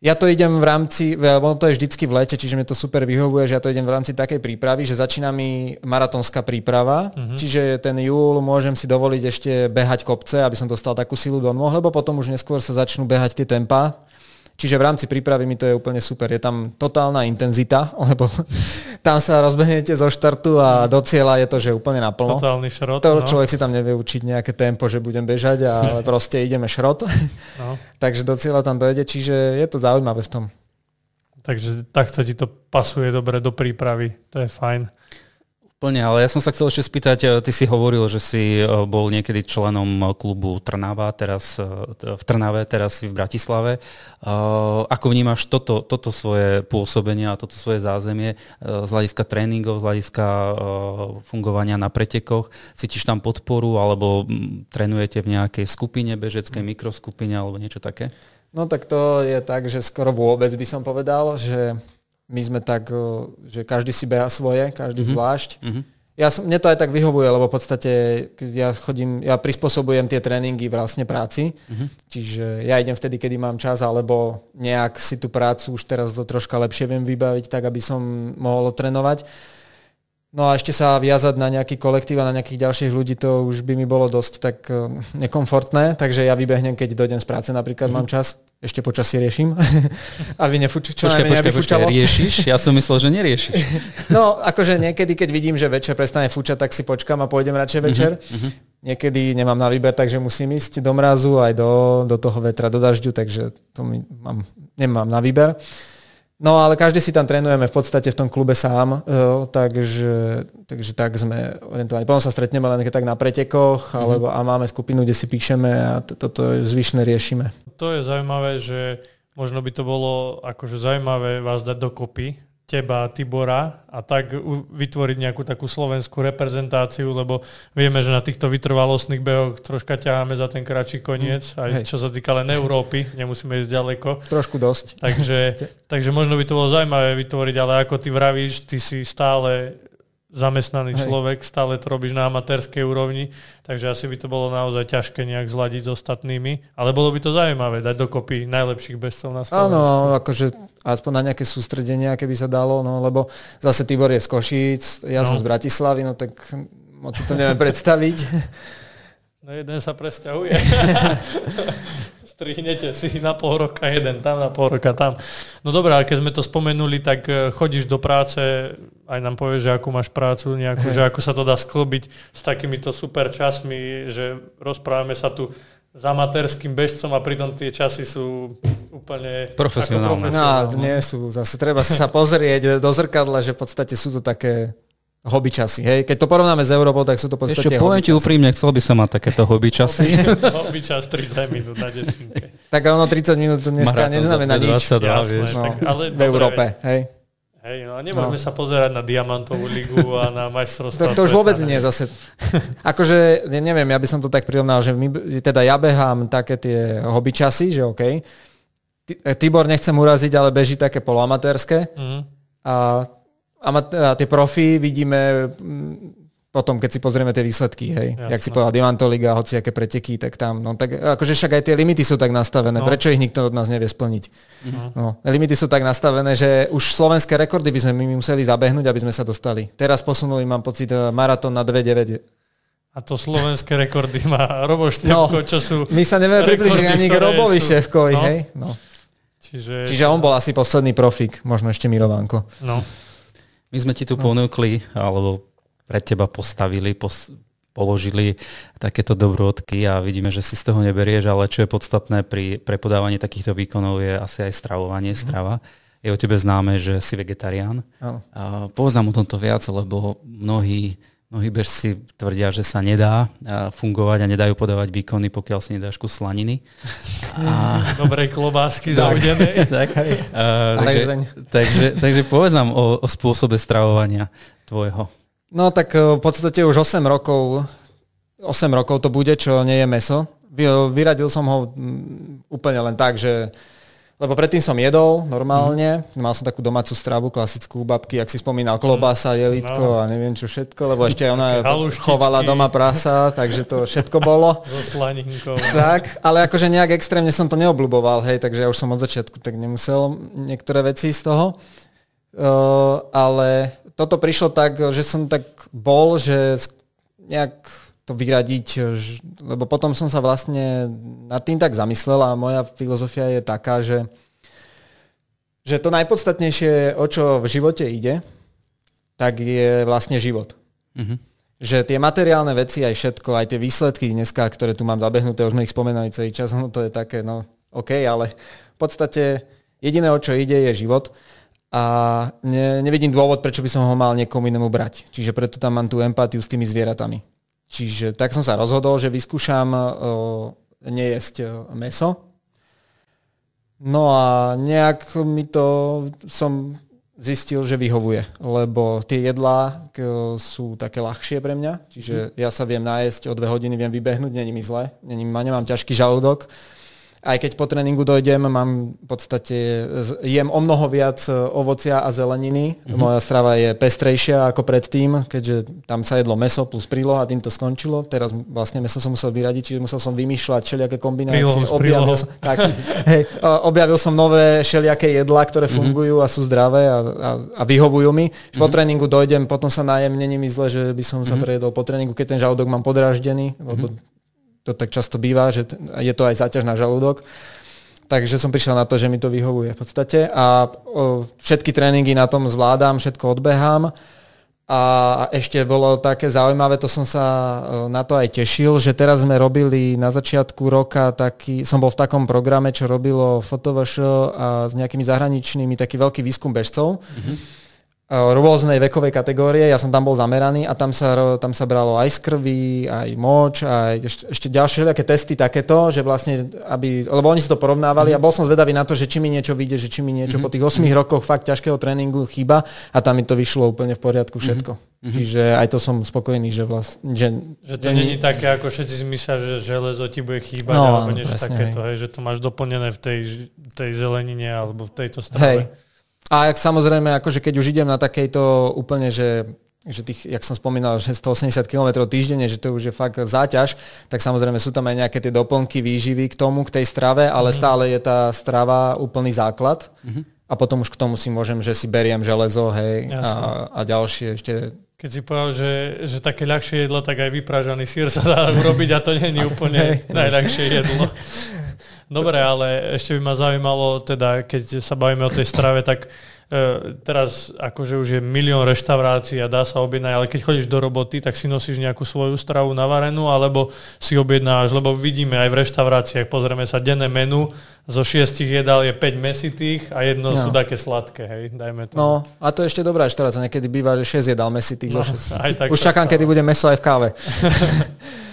Ja to idem v rámci, ono to je vždycky v lete, čiže mi to super vyhovuje, že ja to idem v rámci takej prípravy, že začína mi maratónska príprava, uh-huh. čiže ten júl môžem si dovoliť ešte behať kopce, aby som dostal takú silu do nôh, lebo potom už neskôr sa začnú behať tie tempa, Čiže v rámci prípravy mi to je úplne super. Je tam totálna intenzita, lebo tam sa rozbehnete zo štartu a do cieľa je to, že úplne naplno. Totálny šrot. To no. človek si tam nevie učiť nejaké tempo, že budem bežať, ale proste ideme šrot. No. Takže do cieľa tam dojde, čiže je to zaujímavé v tom. Takže takto ti to pasuje dobre do prípravy. To je fajn. Plne, ale ja som sa chcel ešte spýtať, e, ty si hovoril, že si e, bol niekedy členom e, klubu Trnava, teraz v Trnave, teraz si v Bratislave. Ako vnímaš toto, toto svoje pôsobenie a toto svoje zázemie z hľadiska tréningov, z hľadiska fungovania na pretekoch? Cítiš tam podporu alebo trénujete v nejakej skupine, bežeckej mikroskupine alebo niečo také? No tak to je tak, že skoro vôbec by som povedal, že my sme tak, že každý si beha svoje, každý mm-hmm. zvlášť. Mm-hmm. Ja som, mne to aj tak vyhovuje, lebo v podstate ja chodím, ja prispôsobujem tie tréningy vlastne práci, mm-hmm. čiže ja idem vtedy, kedy mám čas, alebo nejak si tú prácu už teraz to troška lepšie viem vybaviť, tak aby som mohol trénovať. No a ešte sa viazať na nejaký kolektív a na nejakých ďalších ľudí, to už by mi bolo dosť tak nekomfortné, takže ja vybehnem, keď dojdem z práce, napríklad mm-hmm. mám čas, ešte počasie riešim, aby nefúč, čo počkaj, počkaj, počkaj, riešiš? Ja som myslel, že neriešiš. No, akože niekedy, keď vidím, že večer prestane fúčať, tak si počkam a pôjdem radšej mhm, večer. Mm-hmm. Niekedy nemám na výber, takže musím ísť do mrazu aj do, do toho vetra, do dažďu, takže to mi mám, nemám na výber. No ale každý si tam trénujeme v podstate v tom klube sám, jo, takže, takže tak sme orientovaní. Potom sa stretneme len tak na pretekoch, mm-hmm. alebo a máme skupinu, kde si píšeme a toto zvyšné riešime. To je zaujímavé, že možno by to bolo akože zaujímavé vás dať dokopy, teba, Tibora a tak vytvoriť nejakú takú slovenskú reprezentáciu, lebo vieme, že na týchto vytrvalostných behoch troška ťaháme za ten kratší koniec, mm, aj hej. čo sa týka len Európy, nemusíme ísť ďaleko. Trošku dosť. Takže, takže možno by to bolo zaujímavé vytvoriť, ale ako ty vravíš, ty si stále zamestnaný Hej. človek, stále to robíš na amatérskej úrovni, takže asi by to bolo naozaj ťažké nejak zladiť s ostatnými, ale bolo by to zaujímavé dať dokopy najlepších bestov na Slovensku. Áno, akože aspoň na nejaké sústredenia, keby sa dalo, no lebo zase Tibor je z Košíc, ja no. som z Bratislavy, no tak moc si to neviem predstaviť. No jeden sa presťahuje. Strihnete si na pol roka jeden tam, na pol roka tam. No dobré, ale keď sme to spomenuli, tak eh, chodíš do práce, aj nám povieš, že akú máš prácu, nejakú, že ako sa to dá sklbiť s takýmito super časmi, že rozprávame sa tu s amatérským bežcom a pritom tie časy sú úplne profesionálne. No, nie sú. Zase treba sa pozrieť do zrkadla, že v podstate sú to také hobby časy. Hej? Keď to porovnáme s Európou, tak sú to podstate Ešte poviem ti úprimne, chcel by som mať takéto hobby časy. hobby čas 30 minút na desinke. tak ono 30 minút dneska Maratón neznamená nič. 22, Jasné, no, tak, ale v Európe. Hej? Hej, no a nemôžeme no. sa pozerať na Diamantovú ligu a na majstrovstvá. To, to už vôbec nie zase. Akože, neviem, ja by som to tak prirovnal, že my, teda ja behám také tie hobby časy, že OK. Tibor nechcem uraziť, ale beží také poloamatérske. Mm. A a tie profy vidíme mm, potom, keď si pozrieme tie výsledky, hej. Jasne. Jak si povedal, Divantoliga, hoci aké preteky, tak tam, no tak akože však aj tie limity sú tak nastavené, no. prečo ich nikto od nás nevie splniť? Uh-huh. No, limity sú tak nastavené, že už slovenské rekordy by sme my museli zabehnúť, aby sme sa dostali. Teraz posunuli, mám pocit, eh, maratón na 2,9. A to slovenské rekordy má Robo Števko, no, čo sú... My sa nevieme približiť ani k Robovi sú... Ševkovi, no. hej? No. Čiže... Čiže on bol asi posledný profik, možno ešte Mirovánko. No. My sme ti tu no. ponúkli, alebo pred teba postavili, pos- položili takéto dobrodky a vidíme, že si z toho neberieš, ale čo je podstatné pri prepodávaní takýchto výkonov je asi aj stravovanie, mhm. strava. Je o tebe známe, že si vegetarián. A povedz nám o tomto viac, lebo mnohí Mnohí bežci tvrdia, že sa nedá fungovať a nedajú podávať výkony, pokiaľ si nedáš kus slaniny. A... Dobrej klobásky zaudené. tak, uh, takže, takže, takže povedz nám o, o spôsobe stravovania tvojho. No tak v podstate už 8 rokov, 8 rokov to bude, čo nie je meso. Vyradil som ho úplne len tak, že lebo predtým som jedol normálne, mm. mal som takú domácu stravu, klasickú babky, ak si spomínal, klobása, mhm. jelitko no. a neviem čo všetko, lebo ešte ona chovala doma prasa, takže to všetko bolo. So slaninkou. Tak, ale akože nejak extrémne som to neobľuboval, hej, takže ja už som od začiatku tak nemusel niektoré veci z toho. Uh, ale toto prišlo tak, že som tak bol, že nejak to vyradiť, lebo potom som sa vlastne nad tým tak zamyslel a moja filozofia je taká, že, že to najpodstatnejšie, o čo v živote ide, tak je vlastne život. Mm-hmm. Že tie materiálne veci, aj všetko, aj tie výsledky dneska, ktoré tu mám zabehnuté, už sme ich spomenali celý čas, no to je také, no OK, ale v podstate jediné, o čo ide, je život a ne, nevidím dôvod, prečo by som ho mal niekomu inému brať. Čiže preto tam mám tú empatiu s tými zvieratami. Čiže tak som sa rozhodol, že vyskúšam uh, nejesť uh, meso. No a nejak mi to som zistil, že vyhovuje, lebo tie jedlá sú také ľahšie pre mňa, čiže mhm. ja sa viem nájsť o dve hodiny, viem vybehnúť, není mi zle, není, nemám ťažký žalúdok. Aj keď po tréningu dojdem, mám v podstate, jem o mnoho viac e, ovocia a zeleniny. Mm-hmm. Moja strava je pestrejšia ako predtým, keďže tam sa jedlo meso plus príloha a tým to skončilo. Teraz vlastne meso som musel vyradiť, čiže musel som vymýšľať všelijaké kombinácie. objavil som, tak, hej, objavil som nové všelijaké jedlá, ktoré mhm. fungujú mm-hmm. a sú zdravé a, a, a vyhovujú mi. Mm-hmm. Po tréningu dojdem, potom sa najem, není mi zle, že by som mm-hmm. sa mhm. prejedol po tréningu, keď ten žalúdok mám podráždený, lebo mm-hmm to tak často býva, že je to aj záťaž na žalúdok. Takže som prišiel na to, že mi to vyhovuje v podstate a o, všetky tréningy na tom zvládam, všetko odbehám. A ešte bolo také zaujímavé, to som sa na to aj tešil, že teraz sme robili na začiatku roka taký, som bol v takom programe, čo robilo FotoVŠ a s nejakými zahraničnými taký veľký výskum bežcov. Mm-hmm rôznej vekovej kategórie, ja som tam bol zameraný a tam sa, tam sa bralo aj z krvi, aj moč, aj ešte, ďalšie také testy takéto, že vlastne, aby, lebo oni si to porovnávali mm-hmm. a bol som zvedavý na to, že či mi niečo vyjde, že či mi niečo mm-hmm. po tých 8 rokoch fakt ťažkého tréningu chýba a tam mi to vyšlo úplne v poriadku mhm. všetko. Mm-hmm. Čiže aj to som spokojný, že vlastne... Že, že to není také, ako všetci si myslia, že železo ti bude chýbať, no, alebo niečo takéto, hej. hej, že to máš doplnené v tej, tej zelenine alebo v tejto strave. Hej. A ak samozrejme, akože keď už idem na takejto úplne, že že tých, jak som spomínal, že 180 km týždenne, že to už je fakt záťaž, tak samozrejme sú tam aj nejaké tie doplnky výživy k tomu, k tej strave, ale mm-hmm. stále je tá strava úplný základ. Mm-hmm. A potom už k tomu si môžem, že si beriem železo, hej, a, a ďalšie ešte keď si povedal, že, že také ľahšie jedlo, tak aj vypražaný sír sa dá urobiť a to nie je úplne najľahšie jedlo. Dobre, ale ešte by ma zaujímalo, teda, keď sa bavíme o tej strave, tak E, teraz akože už je milión reštaurácií a dá sa objednať, ale keď chodíš do roboty, tak si nosíš nejakú svoju stravu navarenú, alebo si objednáš, lebo vidíme aj v reštauráciách, pozrieme sa, denné menu, zo šiestich jedál je 5 mesitých a jedno no. sú také sladké, hej, dajme to. No, a to je ešte dobrá reštaurácia, niekedy býva, že 6 jedál mesitých no, zo 6. Aj tak Už čakám, stalo. kedy bude meso aj v káve.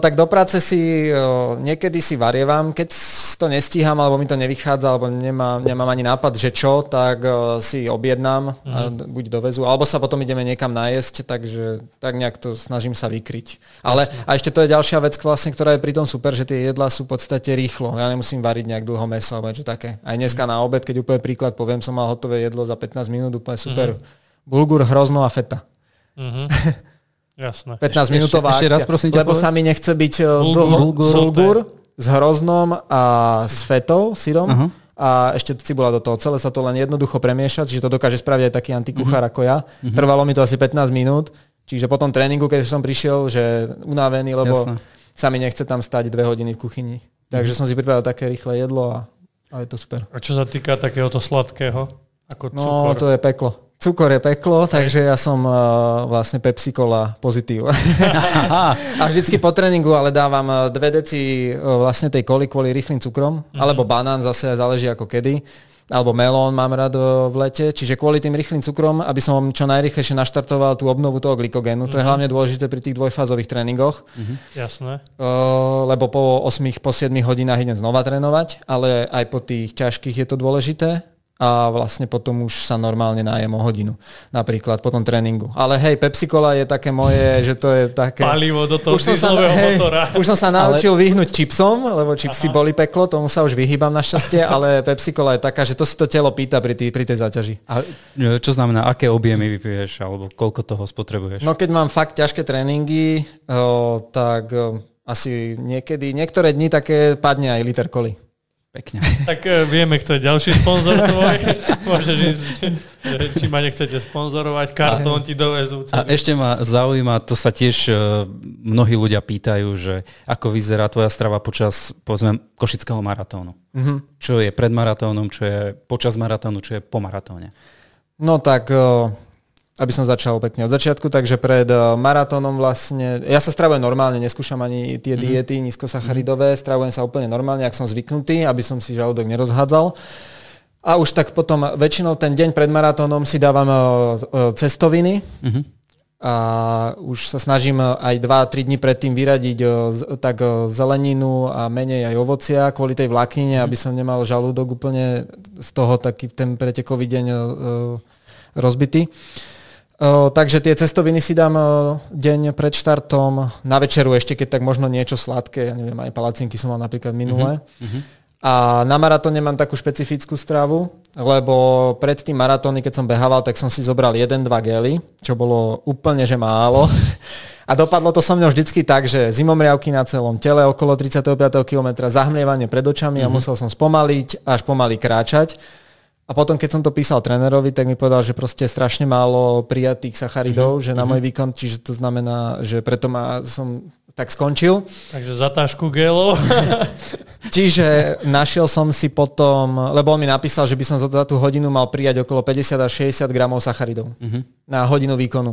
tak do práce si niekedy si varievam, keď to nestíham, alebo mi to nevychádza, alebo nemám, nemám ani nápad, že čo, tak si objednám, mm. a mhm. buď dovezu, alebo sa potom ideme niekam najesť, takže tak nejak to snažím sa vykryť. Ale Jasne. a ešte to je ďalšia vec, vlastne, ktorá je pri tom super, že tie jedlá sú v podstate rýchlo. Ja nemusím variť nejak dlho meso, alebo niečo také. Aj dneska mm. na obed, keď úplne príklad poviem, som mal hotové jedlo za 15 minút, úplne super. Mm. Bulgur, hrozno a feta. Mm-hmm. Jasné. 15 minútová ešte, ešte raz, prosím lebo sa mi nechce byť e, bulgur, s hroznom a s fetou, syrom. Uh-huh. A ešte cibula do toho. Celé sa to len jednoducho premiešať, čiže to dokáže spraviť aj taký antikuchár uh-huh. ako ja. Uh-huh. Trvalo mi to asi 15 minút, čiže po tom tréningu, keď som prišiel, že unavený, lebo Jasné. sa mi nechce tam stať dve hodiny v kuchyni. Takže uh-huh. som si pripravil také rýchle jedlo a, a je to super. A čo sa týka takéhoto sladkého? Ako no, cukor? to je peklo. Cukor je peklo, takže ja som uh, vlastne Pepsi Cola pozitív. a vždycky po tréningu ale dávam uh, dve deci uh, vlastne tej koli kvôli rýchlým cukrom, mm-hmm. alebo banán zase záleží ako kedy alebo melón mám rád v lete, čiže kvôli tým rýchlým cukrom, aby som čo najrychlejšie naštartoval tú obnovu toho glykogénu. Mm-hmm. To je mhm. hlavne dôležité pri tých dvojfázových tréningoch. Mm-hmm. Jasné. Uh, lebo po 8, po 7 hodinách idem znova trénovať, ale aj po tých ťažkých je to dôležité a vlastne potom už sa normálne nájem o hodinu. Napríklad po tom tréningu. Ale hej, Pepsi Cola je také moje, že to je také... Palivo do toho už som sa, hej, motora. Už som sa naučil ale... vyhnúť čipsom, lebo čipsy Aha. boli peklo, tomu sa už vyhýbam našťastie, ale Pepsi Cola je taká, že to si to telo pýta pri, tý, pri tej záťaži. A čo znamená, aké objemy vypiješ, alebo koľko toho spotrebuješ? No keď mám fakt ťažké tréningy, o, tak o, asi niekedy, niektoré dni také padne aj liter koli. Pekne. Tak uh, vieme, kto je ďalší sponzor tvoj. Môžeš ísť, či ma nechcete sponzorovať, kartón ti dovezú. A ešte ma zaujíma, to sa tiež uh, mnohí ľudia pýtajú, že ako vyzerá tvoja strava počas, povedzme, košického maratónu. Mm-hmm. Čo je pred maratónom, čo je počas maratónu, čo je po maratóne. No tak... Uh aby som začal pekne od začiatku, takže pred uh, maratónom vlastne, ja sa stravujem normálne, neskúšam ani tie mm-hmm. diety nízkosacharidové, stravujem sa úplne normálne, ak som zvyknutý, aby som si žalúdok nerozhádzal. A už tak potom väčšinou ten deň pred maratónom si dávam uh, cestoviny mm-hmm. a už sa snažím aj 2-3 dní predtým vyradiť tak zeleninu a menej aj ovocia kvôli tej vláknine, mm-hmm. aby som nemal žalúdok úplne z toho taký ten pretekový deň rozbitý. Takže tie cestoviny si dám deň pred štartom, na večeru ešte, keď tak možno niečo sladké, ja neviem, aj palacinky som mal napríklad minulé. Uh-huh. A na maratóne mám takú špecifickú stravu, lebo pred tým maratóny, keď som behával, tak som si zobral 1-2 gely, čo bolo úplne, že málo. A dopadlo to so mnou vždycky tak, že zimomriavky na celom tele okolo 35 km, zahmlievanie pred očami mm-hmm. a mhm. musel som spomaliť, až pomaly kráčať. A potom, keď som to písal trénerovi, tak mi povedal, že proste strašne málo prijatých sacharidov, mm-hmm. že na môj mhm. výkon, čiže to znamená, že preto ma som tak skončil. Takže zatážku gelov. čiže našiel som si potom, lebo on mi napísal, že by som za tú hodinu mal prijať okolo 50 až 60 gramov sacharidov mm-hmm. na hodinu výkonu.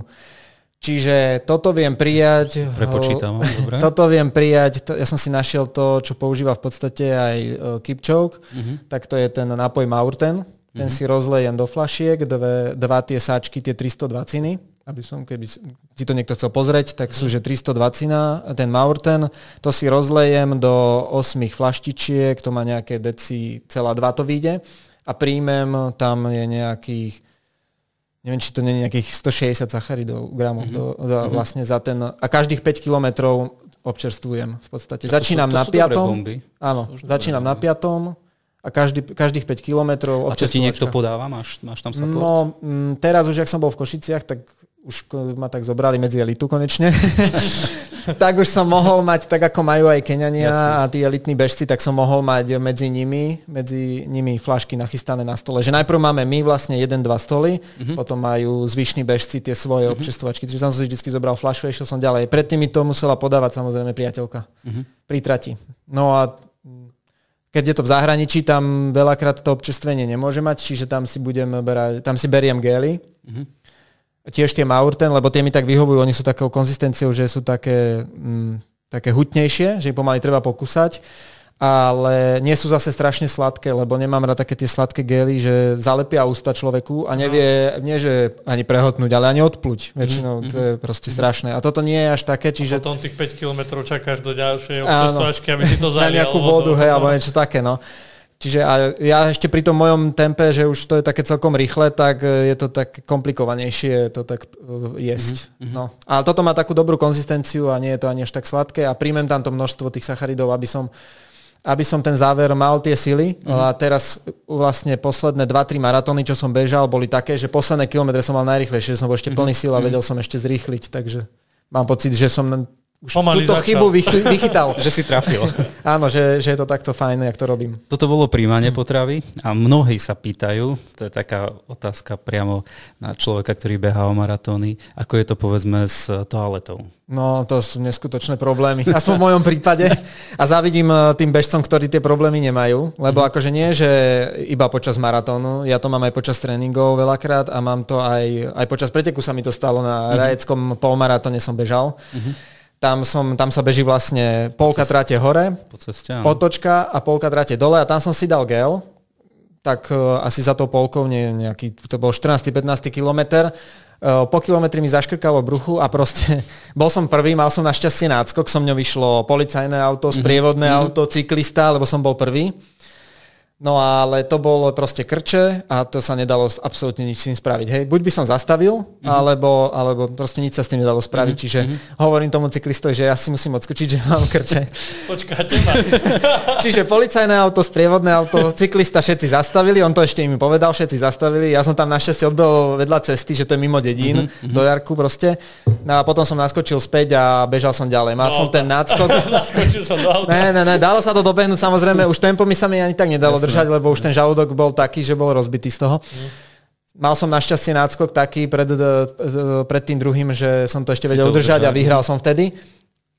Čiže toto viem prijať. Prepočítam, dobre. Toto viem prijať. Ja som si našiel to, čo používa v podstate aj Kipchoge. Uh-huh. Tak to je ten nápoj Maurten. Ten uh-huh. si rozlejem do flašiek, dve, dva tie sáčky, tie 320 aby som, keby si to niekto chcel pozrieť, tak sú, že 320 ten Maurten, to si rozlejem do 8 flaštičiek, to má nejaké deci, celá dva to vyjde a príjmem, tam je nejakých neviem, či to nie je nejakých 160 sacharidov gramov mm-hmm. do, do, mm-hmm. vlastne za ten, a každých 5 kilometrov občerstvujem v podstate. To začínam sú, to na piatom. Áno, začínam na piatom a každý, každých 5 kilometrov A čo ti niekto podáva? Máš, máš tam support? No, m, mm, teraz už, ak som bol v Košiciach, tak už ma tak zobrali medzi elitu konečne. tak už som mohol mať, tak ako majú aj Keňania Jasne. a tí elitní bežci, tak som mohol mať medzi nimi, medzi nimi flašky nachystané na stole. Že najprv máme my vlastne jeden, dva stoly, uh-huh. potom majú zvyšní bežci tie svoje uh-huh. občestovačky. Takže tam som si vždy zobral flašu a išiel som ďalej. Predtým mi to musela podávať samozrejme priateľka uh-huh. pri trati. No a keď je to v zahraničí, tam veľakrát to občerstvenie nemôže mať, čiže tam si budem berať, tam si beriem gely. Mm-hmm. Tiež tie Maurten, lebo tie mi tak vyhovujú, oni sú takou konzistenciou, že sú také, mm, také hutnejšie, že im pomaly treba pokúsať ale nie sú zase strašne sladké, lebo nemám rád také tie sladké gely, že zalepia ústa človeku a nevie, no. nie že ani prehotnúť, ale ani odpluť. Väčšinou mm-hmm. to je proste strašné. A toto nie je až také, čiže... A potom tých 5 km čakáš do ďalšej občerstvačky, aby si to zalial. Na nejakú vodu, hej, alebo niečo také, no. Čiže a ja ešte pri tom mojom tempe, že už to je také celkom rýchle, tak e, je to tak komplikovanejšie to tak e, jesť. Mm-hmm. No. Ale toto má takú dobrú konzistenciu a nie je to ani až tak sladké a príjmem tam to množstvo tých sacharidov, aby som aby som ten záver mal tie sily. Mm-hmm. A teraz vlastne posledné 2-3 maratóny, čo som bežal, boli také, že posledné kilometre som mal najrychlejšie, že som bol ešte plný mm-hmm. síl a mhm. vedel som ešte zrýchliť, takže mám pocit, že som už Pomaly túto začal. chybu vychy, vychytal. že si trafil. Áno, že, že je to takto fajné, jak to robím. Toto bolo príjmanie potravy a mnohí sa pýtajú, to je taká otázka priamo na človeka, ktorý behá o maratóny, ako je to povedzme s toaletou. No, to sú neskutočné problémy. Aspoň v mojom prípade. A závidím eh, tým bežcom, ktorí tie problémy nemajú. Lebo mm. akože nie, že iba počas maratónu. Ja to mám aj počas tréningov veľakrát a mám to aj, aj počas preteku sa mi to stalo. Na mm. rajeckom polmaratóne som bežal. Mm-hmm tam, som, tam sa beží vlastne polka tráte hore, po ceste, otočka a polka tráte dole a tam som si dal gel, tak uh, asi za tou polkou nie, nejaký, to bol 14-15 kilometr. Uh, po kilometri mi zaškrkalo bruchu a proste bol som prvý, mal som našťastie náskok, so mňou vyšlo policajné auto, mhm. sprievodné mm-hmm. auto, cyklista, lebo som bol prvý. No ale to bolo proste krče a to sa nedalo absolútne nič s tým spraviť. Hej, buď by som zastavil, mm-hmm. alebo, alebo proste nič sa s tým nedalo spraviť. Mm-hmm. Čiže mm-hmm. hovorím tomu cyklistovi, že ja si musím odskočiť, že mám krče. Počkáte ma. Čiže policajné auto, sprievodné auto, cyklista všetci zastavili, on to ešte im povedal, všetci zastavili. Ja som tam našťastie odbehol vedľa cesty, že to je mimo dedín, mm-hmm. do Jarku proste. No a potom som naskočil späť a bežal som ďalej. Mal no, som ten náskok. Naskočil som do auta. Ne, ne, ne, dalo sa to dobehnúť, samozrejme, už tempo mi sa mi ani tak nedalo držať, lebo už ten žalúdok bol taký, že bol rozbitý z toho. Mm. Mal som našťastie náskok taký pred, pred tým druhým, že som to ešte vedel udržať a vyhral som vtedy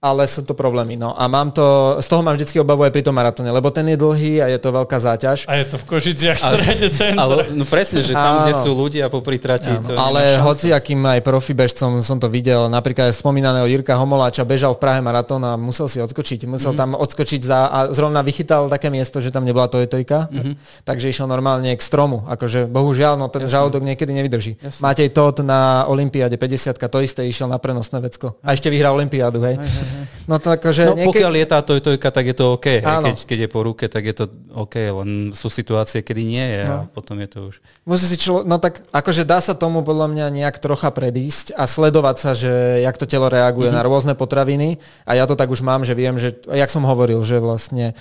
ale sú to problémy. No a mám to, z toho mám vždy obavu aj pri tom maratóne, lebo ten je dlhý a je to veľká záťaž. A je to v Košiciach strede centra. Ale, no presne, že tam, áno. kde sú ľudia popri trati. To ale hoci akým aj profi bežcom som to videl, napríklad aj spomínaného Jirka Homoláča bežal v Prahe maratón a musel si odskočiť. Musel mm-hmm. tam odskočiť za, a zrovna vychytal také miesto, že tam nebola to etojka, mm-hmm. takže išiel normálne k stromu. Akože bohužiaľ, no ten Jasne. žalúdok niekedy nevydrží. Jasne. Máte aj to na Olympiáde 50 to isté išiel na prenosné vecko. A ešte vyhral Olympiádu, hej. hej, hej. No to akože no, niekedy... pokiaľ je tá tojtojka, tak je to OK. Keď, keď je po ruke, tak je to OK, len sú situácie, kedy nie je no. a potom je to už... Musí si člo... No tak akože dá sa tomu podľa mňa nejak trocha predísť a sledovať sa, že jak to telo reaguje mm-hmm. na rôzne potraviny a ja to tak už mám, že viem, že, jak som hovoril, že vlastne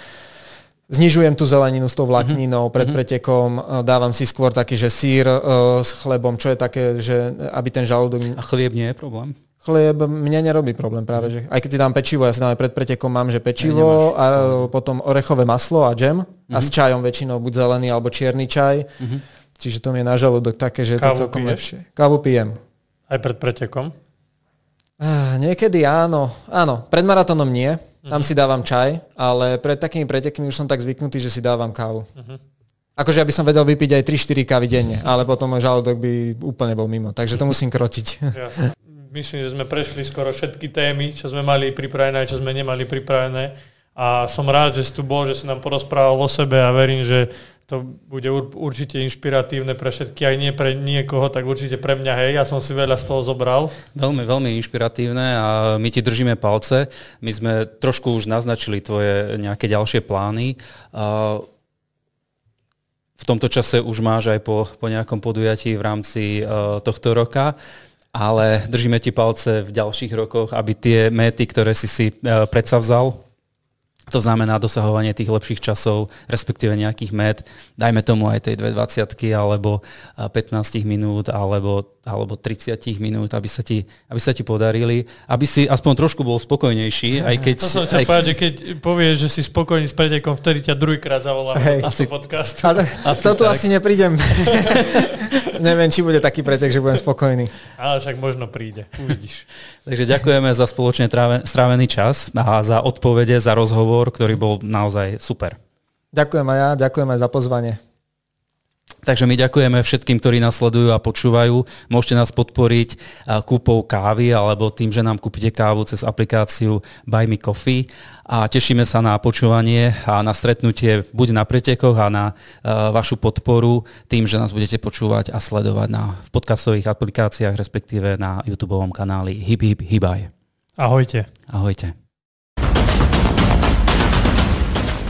Znižujem tú zeleninu s tou vlákninou mm-hmm. pred mhm. pretekom, e, dávam si skôr taký, že sír uh, s chlebom, čo je také, že aby ten žalúdok... A chlieb nie je problém? Chlieb mne nerobí problém práve, že aj keď si dám pečivo, ja si dám aj pred pretekom, mám, že pečivo a potom orechové maslo a džem mm-hmm. a s mhm. čajom väčšinou buď zelený alebo čierny čaj. Mm-hmm. Čiže to mi je na žalúdok také, že je Kávu to celkom piješ? lepšie. Kávu pijem. Aj pred pretekom? Ah, niekedy áno. Áno, pred maratónom nie. Tam uh-huh. si dávam čaj, ale pred takými pretekmi už som tak zvyknutý, že si dávam kávu. Uh-huh. Akože ja by som vedel vypiť aj 3-4 kávy denne, ale potom môj žalúdok by úplne bol mimo, takže to musím krotiť. Ja. Myslím, že sme prešli skoro všetky témy, čo sme mali pripravené, čo sme nemali pripravené. A som rád, že si tu bol, že si nám porozprával o sebe a verím, že to bude určite inšpiratívne pre všetky, aj nie pre niekoho, tak určite pre mňa, hej, ja som si veľa z toho zobral. Veľmi, veľmi inšpiratívne a my ti držíme palce. My sme trošku už naznačili tvoje nejaké ďalšie plány. V tomto čase už máš aj po, po nejakom podujatí v rámci tohto roka ale držíme ti palce v ďalších rokoch, aby tie méty, ktoré si si predsavzal, to znamená dosahovanie tých lepších časov, respektíve nejakých met, dajme tomu aj tej 220 alebo 15 minút alebo, alebo 30 minút, aby sa, ti, aby sa ti podarili, aby si aspoň trošku bol spokojnejší. Aj keď, to som chcel aj... povedať, že keď povieš, že si spokojný s pretekom, vtedy ťa druhýkrát zavolám hey. asi, podcast. Ale asi toto tak. asi neprídem. Neviem, či bude taký pretek, že budem spokojný. Ale však možno príde, uvidíš. Takže ďakujeme za spoločne strávený čas a za odpovede, za rozhovor, ktorý bol naozaj super. Ďakujem aj ja, ďakujem aj za pozvanie. Takže my ďakujeme všetkým, ktorí nás sledujú a počúvajú. Môžete nás podporiť kúpou kávy alebo tým, že nám kúpite kávu cez aplikáciu Buy Me Coffee a tešíme sa na počúvanie a na stretnutie buď na pretekoch a na vašu podporu tým, že nás budete počúvať a sledovať na, v podcastových aplikáciách, respektíve na YouTube kanáli Hip Hip Hibaj. Ahojte. Ahojte.